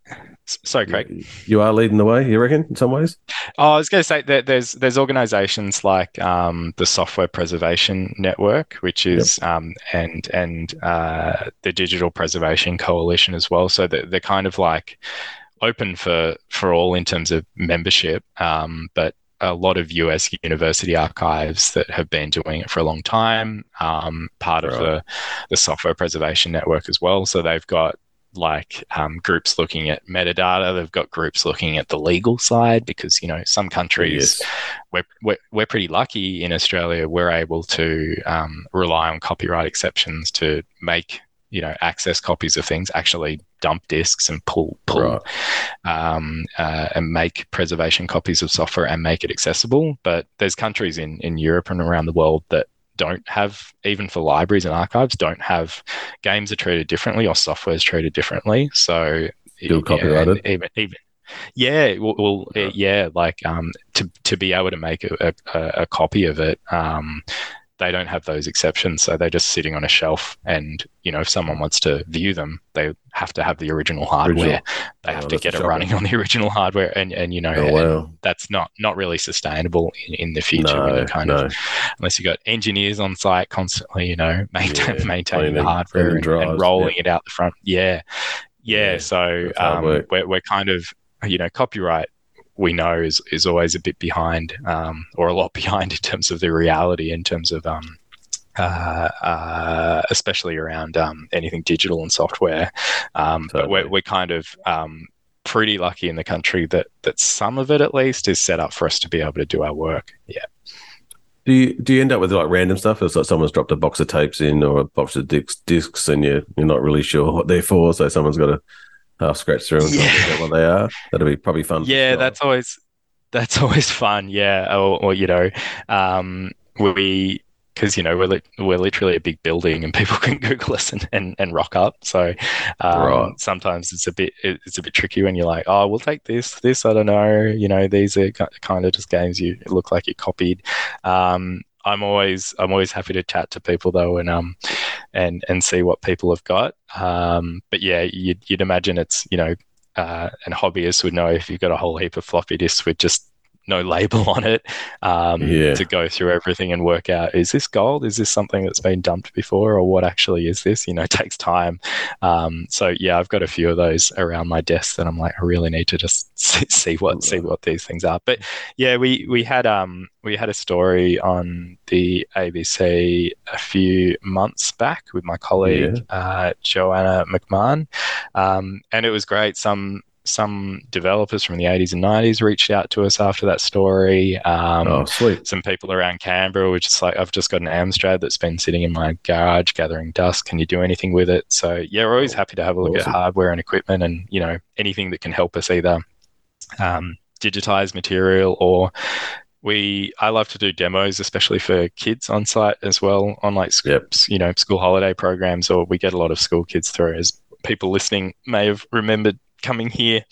Sorry, Craig. You are leading the way, you reckon, in some ways? Oh, I was going to say that there's there's organisations like um, the Software Preservation Network, which is yep. um, and and uh, the Digital Preservation Coalition as well. So they're, they're kind of like open for for all in terms of membership, um, but a lot of US university archives that have been doing it for a long time, um, part right. of the, the software preservation network as well. So they've got like um, groups looking at metadata. They've got groups looking at the legal side because you know some countries yes. we're, we're, we're pretty lucky in Australia. We're able to um, rely on copyright exceptions to make you know access copies of things actually dump disks and pull pull right. um, uh, and make preservation copies of software and make it accessible but there's countries in in Europe and around the world that don't have even for libraries and archives don't have games are treated differently or software is treated differently so still copyrighted even, even yeah well, well yeah. yeah. like um to to be able to make a, a, a copy of it um they don't have those exceptions so they're just sitting on a shelf and you know if someone wants to view them they have to have the original hardware original. they have oh, to get it running on the original hardware and and you know oh, wow. that's not not really sustainable in, in the future no, kind no. of unless you've got engineers on site constantly you know maintain, yeah, maintaining the hardware and, and, rolling yeah. it out the front yeah yeah, yeah so um, we're, we're kind of you know copyright we know is is always a bit behind um, or a lot behind in terms of the reality in terms of um, uh, uh, especially around um, anything digital and software. Um, totally. But we're, we're kind of um, pretty lucky in the country that that some of it at least is set up for us to be able to do our work. Yeah. Do you do you end up with like random stuff? It's like someone's dropped a box of tapes in or a box of discs, discs and you're you're not really sure what they're for, so someone's got to half scratch through and yeah. what they are. That'll be probably fun. Yeah, that's always that's always fun. Yeah, or, or you know, um, we because you know we're li- we're literally a big building and people can Google us and, and, and rock up. So um, right. sometimes it's a bit it's a bit tricky when you're like, oh, we'll take this this I don't know. You know, these are kind of just games you look like you copied. Um, I'm always I'm always happy to chat to people though and um and and see what people have got. Um, but yeah, you'd, you'd imagine it's you know uh, and hobbyists would know if you've got a whole heap of floppy disks with just no label on it um, yeah. to go through everything and work out is this gold? Is this something that's been dumped before or what actually is this? You know it takes time. Um, so yeah i've got a few of those around my desk that i'm like i really need to just see what see what these things are. But yeah we we had um we had a story on the abc a few months back with my colleague yeah. uh, joanna mcmahon. Um, and it was great. Some some developers from the 80s and 90s reached out to us after that story. Um, oh, sweet. Some people around Canberra were just like, I've just got an Amstrad that's been sitting in my garage gathering dust. Can you do anything with it? So, yeah, we're always happy to have a look awesome. at hardware and equipment and, you know, anything that can help us either um, digitize material or we I love to do demos, especially for kids on site as well, on like scripts, yep. you know, school holiday programs, or we get a lot of school kids through as people listening may have remembered coming here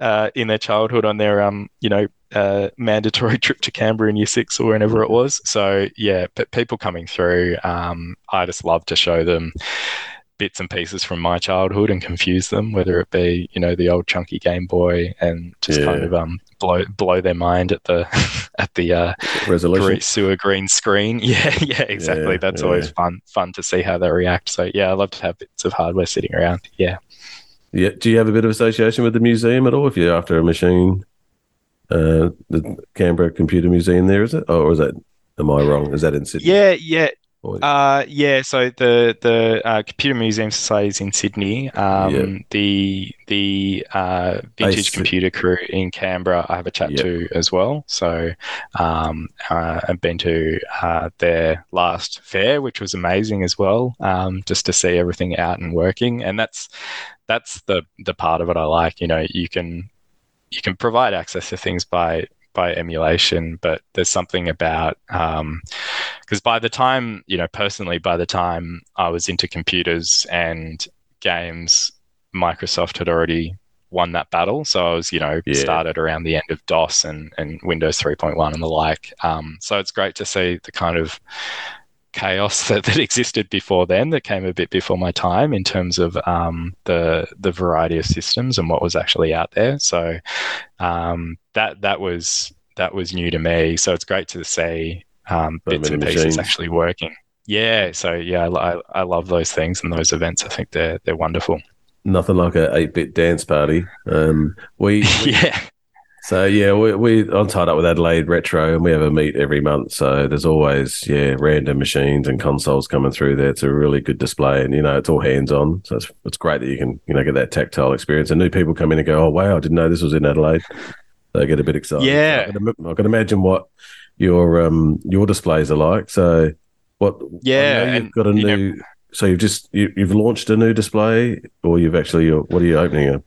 uh, in their childhood on their um you know uh, mandatory trip to Canberra in year six or whenever it was. So yeah, but people coming through, um, I just love to show them bits and pieces from my childhood and confuse them, whether it be you know the old chunky Game Boy and just yeah. kind of um blow blow their mind at the at the uh, resolution sewer green screen. Yeah, yeah, exactly. Yeah, That's yeah. always fun fun to see how they react. So yeah, I love to have bits of hardware sitting around. Yeah. Yeah. Do you have a bit of association with the museum at all? If you're after a machine, uh, the Canberra Computer Museum, there is it, or is that Am I wrong? Is that in Sydney? Yeah, yeah. Uh, yeah, so the the uh, Computer Museum Society is in Sydney. Um, yep. The the uh, Vintage Computer Crew in Canberra, I have a chat yep. to as well. So um, uh, I've been to uh, their last fair, which was amazing as well, um, just to see everything out and working. And that's that's the the part of it I like. You know, you can you can provide access to things by by emulation, but there's something about because um, by the time you know personally, by the time I was into computers and games, Microsoft had already won that battle. So I was, you know, yeah. started around the end of DOS and, and Windows 3.1 and the like. Um, so it's great to see the kind of chaos that, that existed before then that came a bit before my time in terms of um, the the variety of systems and what was actually out there. So um, that that was that was new to me. So it's great to see um, bits and pieces machines. actually working. Yeah. So yeah, I, I love those things and those events. I think they're they're wonderful. Nothing like a eight bit dance party. Um, we, we yeah so yeah, we we I'm tied up with Adelaide Retro, and we have a meet every month. So there's always yeah random machines and consoles coming through there. It's a really good display, and you know it's all hands on. So it's it's great that you can you know get that tactile experience. And new people come in and go, oh wow, I didn't know this was in Adelaide. They get a bit excited. Yeah, so I, can, I, can, imagine what your um your displays are like. So what? Yeah, you've got a new. Know, so you've just you, you've launched a new display, or you've actually what are you opening?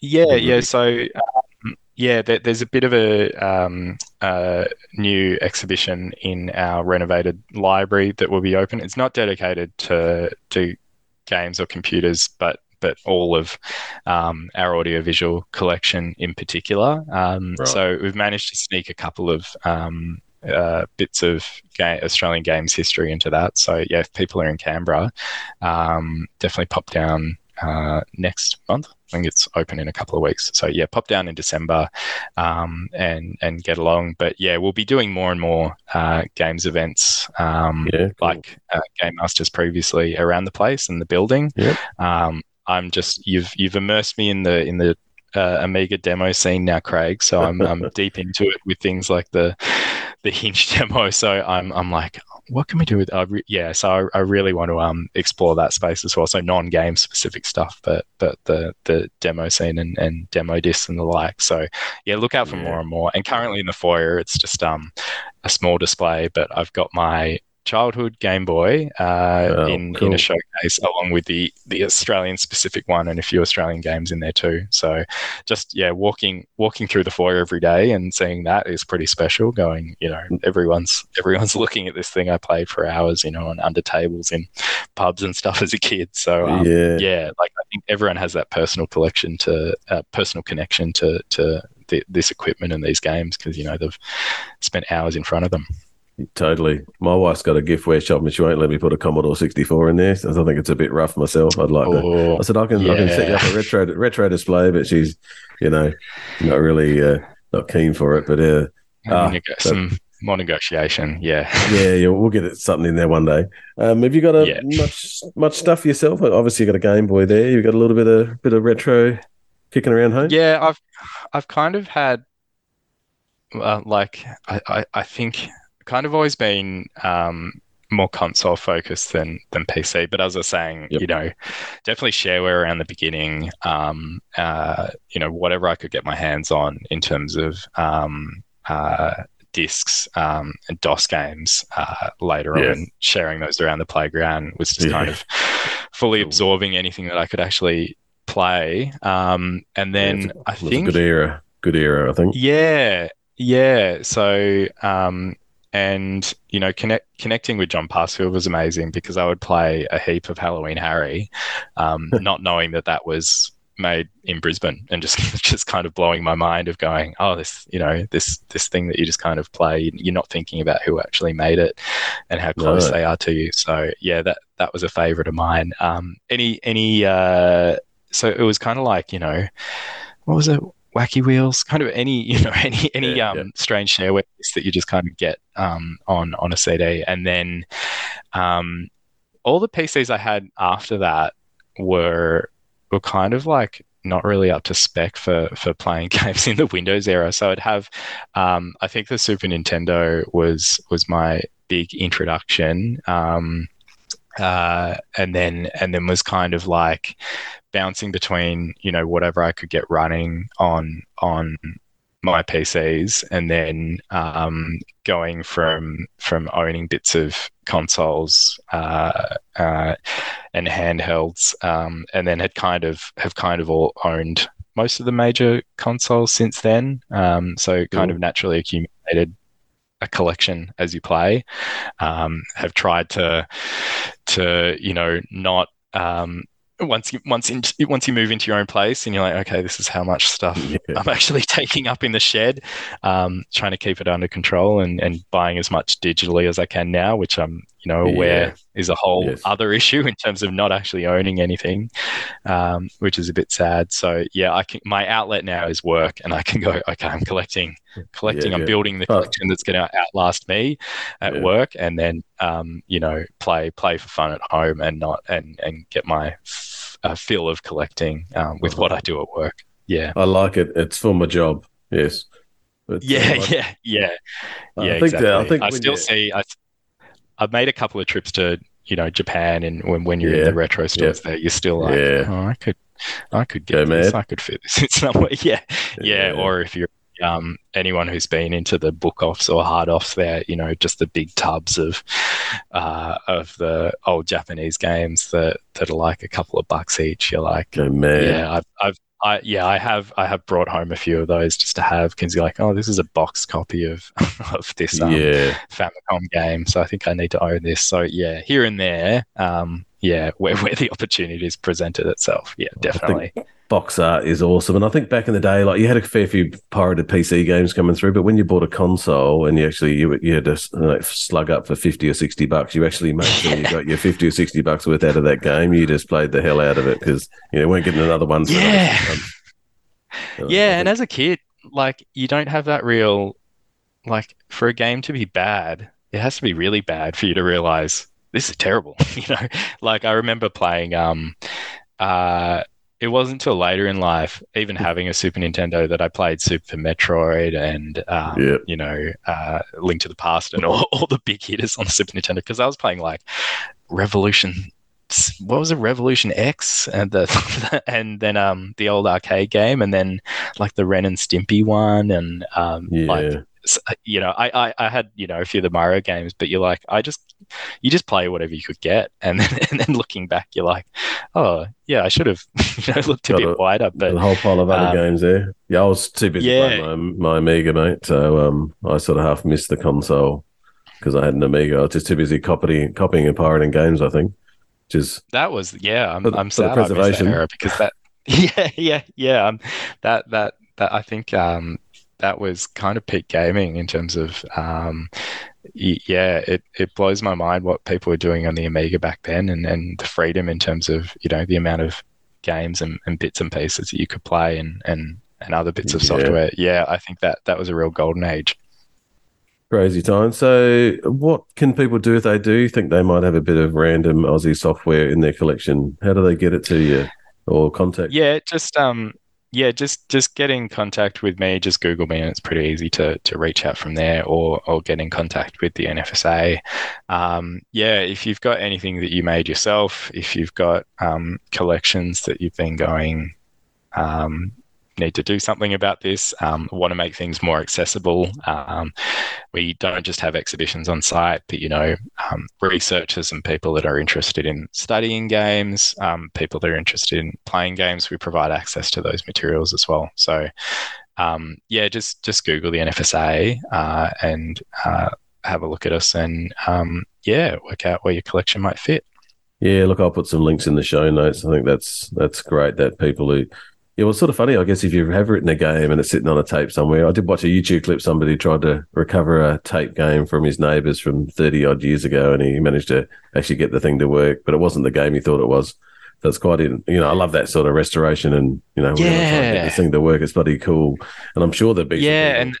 Yeah, yeah. So yeah, there, there's a bit of a um, uh, new exhibition in our renovated library that will be open. It's not dedicated to to games or computers, but but all of um, our audiovisual collection in particular. Um, right. So we've managed to sneak a couple of um, uh, bits of ga- Australian games history into that. So yeah, if people are in Canberra, um, definitely pop down uh, next month. I think it's open in a couple of weeks. So yeah, pop down in December um, and and get along. But yeah, we'll be doing more and more uh, games events um, yeah, cool. like uh, Game Masters previously around the place and the building. Um, I'm just you've you've immersed me in the in the uh, Amiga demo scene now, Craig. So I'm, I'm deep into it with things like the the Hinge demo. So I'm I'm like, what can we do with? Uh, re- yeah, so I, I, really want to um explore that space as well. So non-game specific stuff, but but the the demo scene and, and demo discs and the like. So yeah, look out for yeah. more and more. And currently in the foyer, it's just um a small display, but I've got my childhood Game Boy uh, oh, in cool. in a showcase, along with the the Australian specific one and a few Australian games in there too. So, just yeah, walking walking through the foyer every day and seeing that is pretty special. Going, you know, everyone's everyone's looking at this thing I played for hours, you know, on under tables in pubs and stuff as a kid. So um, yeah, yeah, like I think everyone has that personal collection to uh, personal connection to to the, this equipment and these games because you know they've spent hours in front of them. Totally. My wife's got a giftware shop and she won't let me put a Commodore 64 in there. So I think it's a bit rough myself. I'd like oh, to. I said, I can, yeah. I can set you up a retro retro display, but she's, you know, not really uh, not keen for it. But uh, uh some more negotiation. Yeah. Yeah, yeah. We'll get it, something in there one day. Um, have you got a yeah. much much stuff yourself? Obviously, you got a Game Boy there. You've got a little bit of bit of retro kicking around home. Yeah, I've I've kind of had uh, like I, I, I think kind of always been um, more console focused than than PC. But as I was saying, yep. you know, definitely shareware around the beginning. Um, uh, you know, whatever I could get my hands on in terms of um, uh, discs um, and DOS games uh, later yes. on, sharing those around the playground was just yeah. kind of fully absorbing anything that I could actually play. Um, and then yeah, I think good era, good era. I think. Yeah, yeah. So um, and you know connect, connecting with john passfield was amazing because i would play a heap of halloween harry um, not knowing that that was made in brisbane and just just kind of blowing my mind of going oh this you know this this thing that you just kind of play you're not thinking about who actually made it and how close they are to you. So yeah that that was a favorite of mine. Um, any any uh, so it was kind of like you know what was it? Wacky wheels, kind of any you know any any yeah, um, yeah. strange shareware that you just kind of get um, on on a CD, and then um, all the PCs I had after that were were kind of like not really up to spec for for playing games in the Windows era. So I'd have, um, I think the Super Nintendo was was my big introduction. Um, uh, and then and then was kind of like bouncing between you know whatever I could get running on on my PCs, and then um, going from from owning bits of consoles uh, uh, and handhelds, um, and then had kind of have kind of all owned most of the major consoles since then. Um, so kind of naturally accumulated a collection as you play. Um, have tried to to you know not um, once you once in, once you move into your own place and you're like, okay, this is how much stuff yeah. I'm actually taking up in the shed. Um, trying to keep it under control and, and buying as much digitally as I can now, which I'm you know yeah. is a whole yes. other issue in terms of not actually owning anything, um, which is a bit sad. So yeah, I can my outlet now is work, and I can go. Okay, I'm collecting, collecting. Yeah, I'm building the collection oh. that's going to outlast me at work, and then um, you know play play for fun at home and not and and get my a feel of collecting um, with what I do at work. Yeah, I like it. It's for my job. Yes. But, yeah, uh, yeah, yeah, yeah. I think exactly. I think I still see. I, I've made a couple of trips to you know Japan, and when, when you're yeah. in the retro stores yeah. there, you're still like, yeah. oh, I could, I could get Go this. Mad. I could fit this in somewhere. Yeah, yeah. Or if you're um, anyone who's been into the book offs or hard offs there, you know, just the big tubs of uh, of the old Japanese games that, that are like a couple of bucks each. You're like, oh, man. yeah, I've, I've I, yeah, I have I have brought home a few of those just to have you're like, oh, this is a box copy of of this um, yeah. Famicom game, so I think I need to own this. So yeah, here and there, um, yeah, where where the opportunity opportunities presented itself, yeah, definitely box art is awesome. And I think back in the day, like you had a fair few pirated PC games coming through, but when you bought a console and you actually you, you had to like, slug up for fifty or sixty bucks, you actually made sure you got your fifty or sixty bucks worth out of that game. You just played the hell out of it because you know weren't getting another one. yeah, yeah. And as a kid, like you don't have that real like for a game to be bad, it has to be really bad for you to realize this is terrible. you know, like I remember playing um uh it wasn't until later in life, even having a Super Nintendo, that I played Super Metroid and um, you know uh, Link to the Past and all, all the big hitters on the Super Nintendo because I was playing like Revolution. What was it? Revolution X and the and then um the old arcade game and then like the Ren and Stimpy one and um yeah. like you know, I, I, I, had, you know, a few of the Mario games, but you're like, I just, you just play whatever you could get. And then, and then looking back, you're like, oh, yeah, I should have, you know, looked a Got bit a, wider. But a whole pile of other um, games there. Yeah, I was too busy yeah. playing my, my Amiga, mate. So um, I sort of half missed the console because I had an Amiga. I was just too busy copying, copying and pirating games, I think. Just that was, yeah, I'm, for, I'm sad I that because that, yeah, yeah, yeah. Um, that, that, that I think um, that was kind of peak gaming in terms of um, yeah it, it blows my mind what people were doing on the amiga back then and, and the freedom in terms of you know the amount of games and, and bits and pieces that you could play and and, and other bits of software. Yeah i think that that was a real golden age. Crazy time so what can people do if they do think they might have a bit of random aussie software in their collection? How do they get it to you or contact yeah just um yeah, just just get in contact with me. Just Google me, and it's pretty easy to to reach out from there, or or get in contact with the NFSA. Um, yeah, if you've got anything that you made yourself, if you've got um, collections that you've been going um, need to do something about this, um, want to make things more accessible. Um, we don't just have exhibitions on site, but you know, um, researchers and people that are interested in studying games, um, people that are interested in playing games, we provide access to those materials as well. So, um, yeah, just just Google the NFSA uh, and uh, have a look at us, and um, yeah, work out where your collection might fit. Yeah, look, I'll put some links in the show notes. I think that's that's great that people who yeah, well, it's sort of funny, I guess, if you have written a game and it's sitting on a tape somewhere. I did watch a YouTube clip. Somebody tried to recover a tape game from his neighbors from 30 odd years ago, and he managed to actually get the thing to work, but it wasn't the game he thought it was. That's quite, in, you know, I love that sort of restoration and, you know, yeah. get this thing to work. It's bloody cool. And I'm sure there'd be yeah, and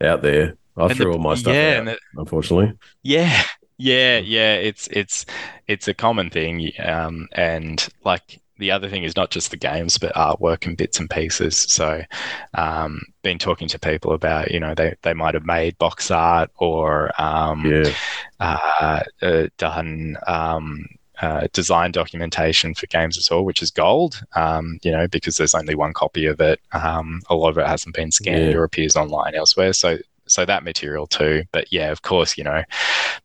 out there. I threw the, all my stuff yeah, out, the, unfortunately. Yeah. Yeah. Yeah. It's, it's, it's a common thing. Um, and like, the other thing is not just the games, but artwork and bits and pieces. So, um, been talking to people about, you know, they, they might have made box art or um, yeah. uh, uh, done um, uh, design documentation for games as well, which is gold, um, you know, because there's only one copy of it. Um, a lot of it hasn't been scanned Yeah. or appears online elsewhere. So, so that material too. But yeah, of course, you know,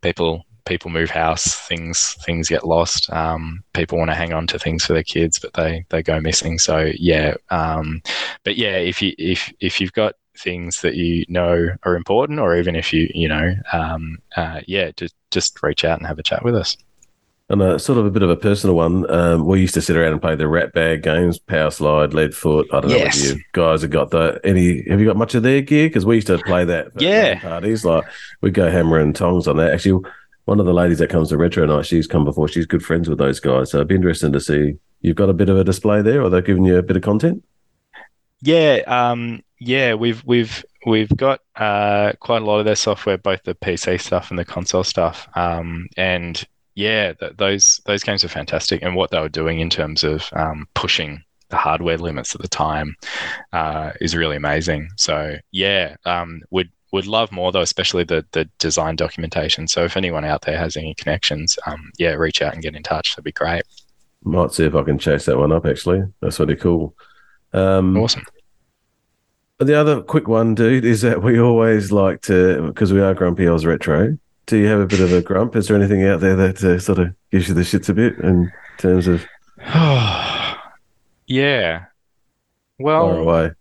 people people move house, things things get lost. Um, people want to hang on to things for their kids, but they they go missing. So yeah, um, but yeah, if you if if you've got things that you know are important, or even if you you know, um, uh, yeah, just just reach out and have a chat with us. And a sort of a bit of a personal one. Um, we used to sit around and play the Ratbag games, Powerslide, lead foot. I don't Yes. know if you guys have got the any. Have you got much of their gear? Because we used to play that. at Yeah. Parties like we'd go hammer and tongs on that. Actually, one of the ladies that comes to retro night, she's come before. She's good friends with those guys, so it'd be interesting to see. You've got a bit of a display there, or they're giving you a bit of content. Yeah, um, yeah, we've we've we've got uh, quite a lot of their software, both the PC stuff and the console stuff. Um, and yeah, th- those those games are fantastic, and what they were doing in terms of um, pushing the hardware limits at the time uh, is really amazing. So yeah, um, would would love more though, especially the the design documentation. So if anyone out there has any connections, um, yeah, reach out and get in touch. That'd be great. Might see if I can chase that one up. Actually, that's really cool. Um, Awesome. The other quick one, dude, is that we always like to, because we are Grumpy Oz Retro. Do you have a bit of a grump? Is there anything out there that uh, sort of gives you the shits a bit in terms of yeah. Well?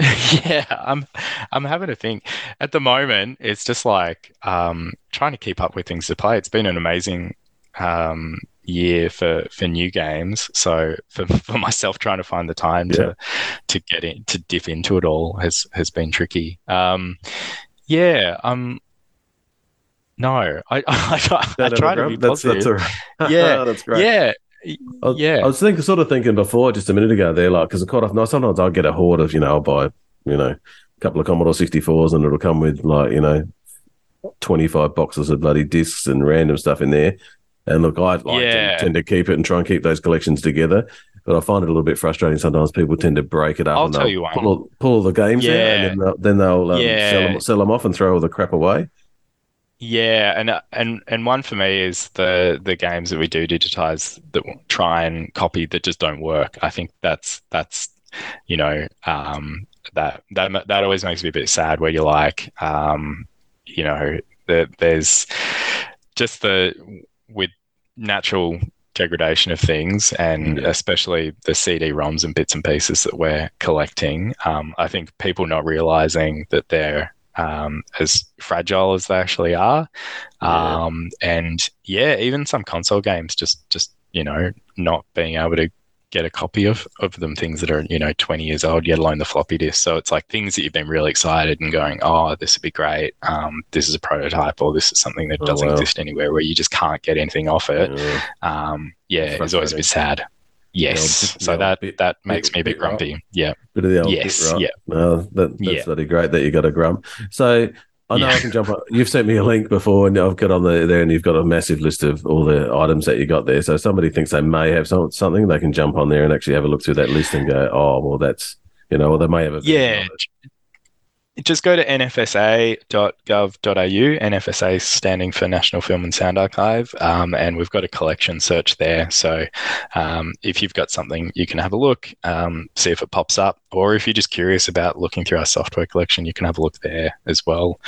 yeah, I'm I'm having to think. At the moment, it's just like um, trying to keep up with things to play. It's been an amazing um, year for for new games. So for, for myself, trying to find the time to to get in to dip into it all has has been tricky. Um, yeah, um, no, I I, I, a try to be? That's, positive. that's right. Yeah, that's great. yeah, I yeah. I was thinking, sort of thinking before, just a minute ago, there, like, because quite often, no, sometimes I'll get a hoard of, you know, I'll buy, you know, a couple of Commodore 64s and it'll come with, like, you know, 25 boxes of bloody discs and random stuff in there. And look, I like Yeah. to tend to keep it and try and keep those collections together. But I find it a little bit frustrating sometimes. People tend to break it up I'll and tell you pull, all- pull all the games out Yeah. and then they'll, then they'll um, Yeah. sell, them, sell them off and throw all the crap away. Yeah, and uh, and and one for me is the the games that we do digitize that try and copy that just don't work. I think that's that's you know um, that that that always makes me a bit sad. Where you're like, um, you know, that there's just the with natural degradation of things and especially the CD-ROMs and bits and pieces that we're collecting. Um, I think people not realizing that they're um, as fragile as they actually are. Yeah. Um, and yeah, even some console games just just you know not being able to get a copy of of them things that are you know 20 years old yet alone the floppy disk so it's like things that you've been really excited and going oh this would be great um, this is a prototype or this is something that Oh, doesn't wow. exist anywhere where you just can't get anything off it Yeah. um, yeah it's always a bit sad yes so that bit- that makes bit- me a bit bit grumpy yeah Bit of the old Yes, right? yeah. No, that, that's Yeah. bloody great that you got a grump. So I know Yeah. I can jump on. You've sent me a link before, and I've got on the, there, and you've got a massive list of all the items that you got there. So if somebody thinks they may have some, something, they can jump on there and actually have a look through that list and go, oh, well, that's you know, or they may have a Yeah. Just go to nfsa.gov.au, NFSA standing for National Film and Sound Archive, um, and we've got a collection search there. So um, if you've got something, you can have a look, um, see if it pops up, or if you're just curious about looking through our software collection, you can have a look there as well.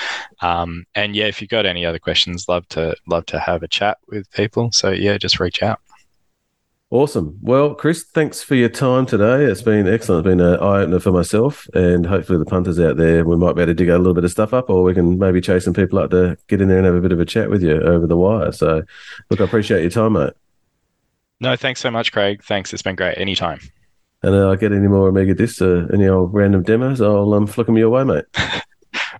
Um, and yeah, if you've got any other questions, love to love to have a chat with people. So yeah, just reach out. Awesome. Well, Chris, thanks for your time today. It's been excellent. It's been an eye opener for myself, and hopefully the punters out there, we might be able to dig a little bit of stuff up, or we can maybe chase some people up to get in there and have a bit of a chat with you over the wire. So, look, I appreciate your time, mate. No, thanks so much, Craig. Thanks. It's been great. Anytime. And uh, I get any more Amiga discs, uh, any old random demos, I'll um, flick them your way, mate.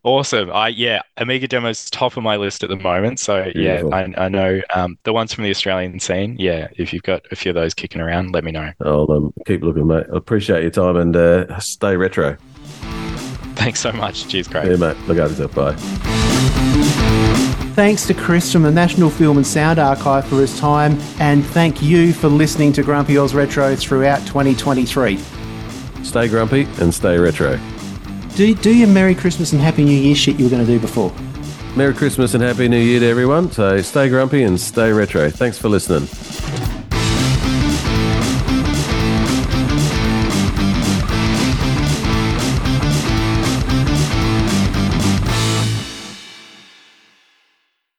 Awesome. I yeah, Amiga demo's top of my list at the moment. So Beautiful. yeah, I, I know um, the ones from the Australian scene. Yeah, if you've got a few of those kicking around, let me know. I'll um, keep looking, mate. I appreciate your time and uh, stay retro. Thanks so much. Cheers, Craig. Yeah, mate. Look after yourself. Bye. thanks to Chris from the National Film and Sound Archive for his time, and thank you for listening to Grumpy Oz Retro throughout 2023. Stay grumpy and stay retro. Do, do your Merry Christmas and Happy New Year shit you were going to do before. Merry Christmas and Happy New Year to everyone. So stay grumpy and stay retro. Thanks for listening.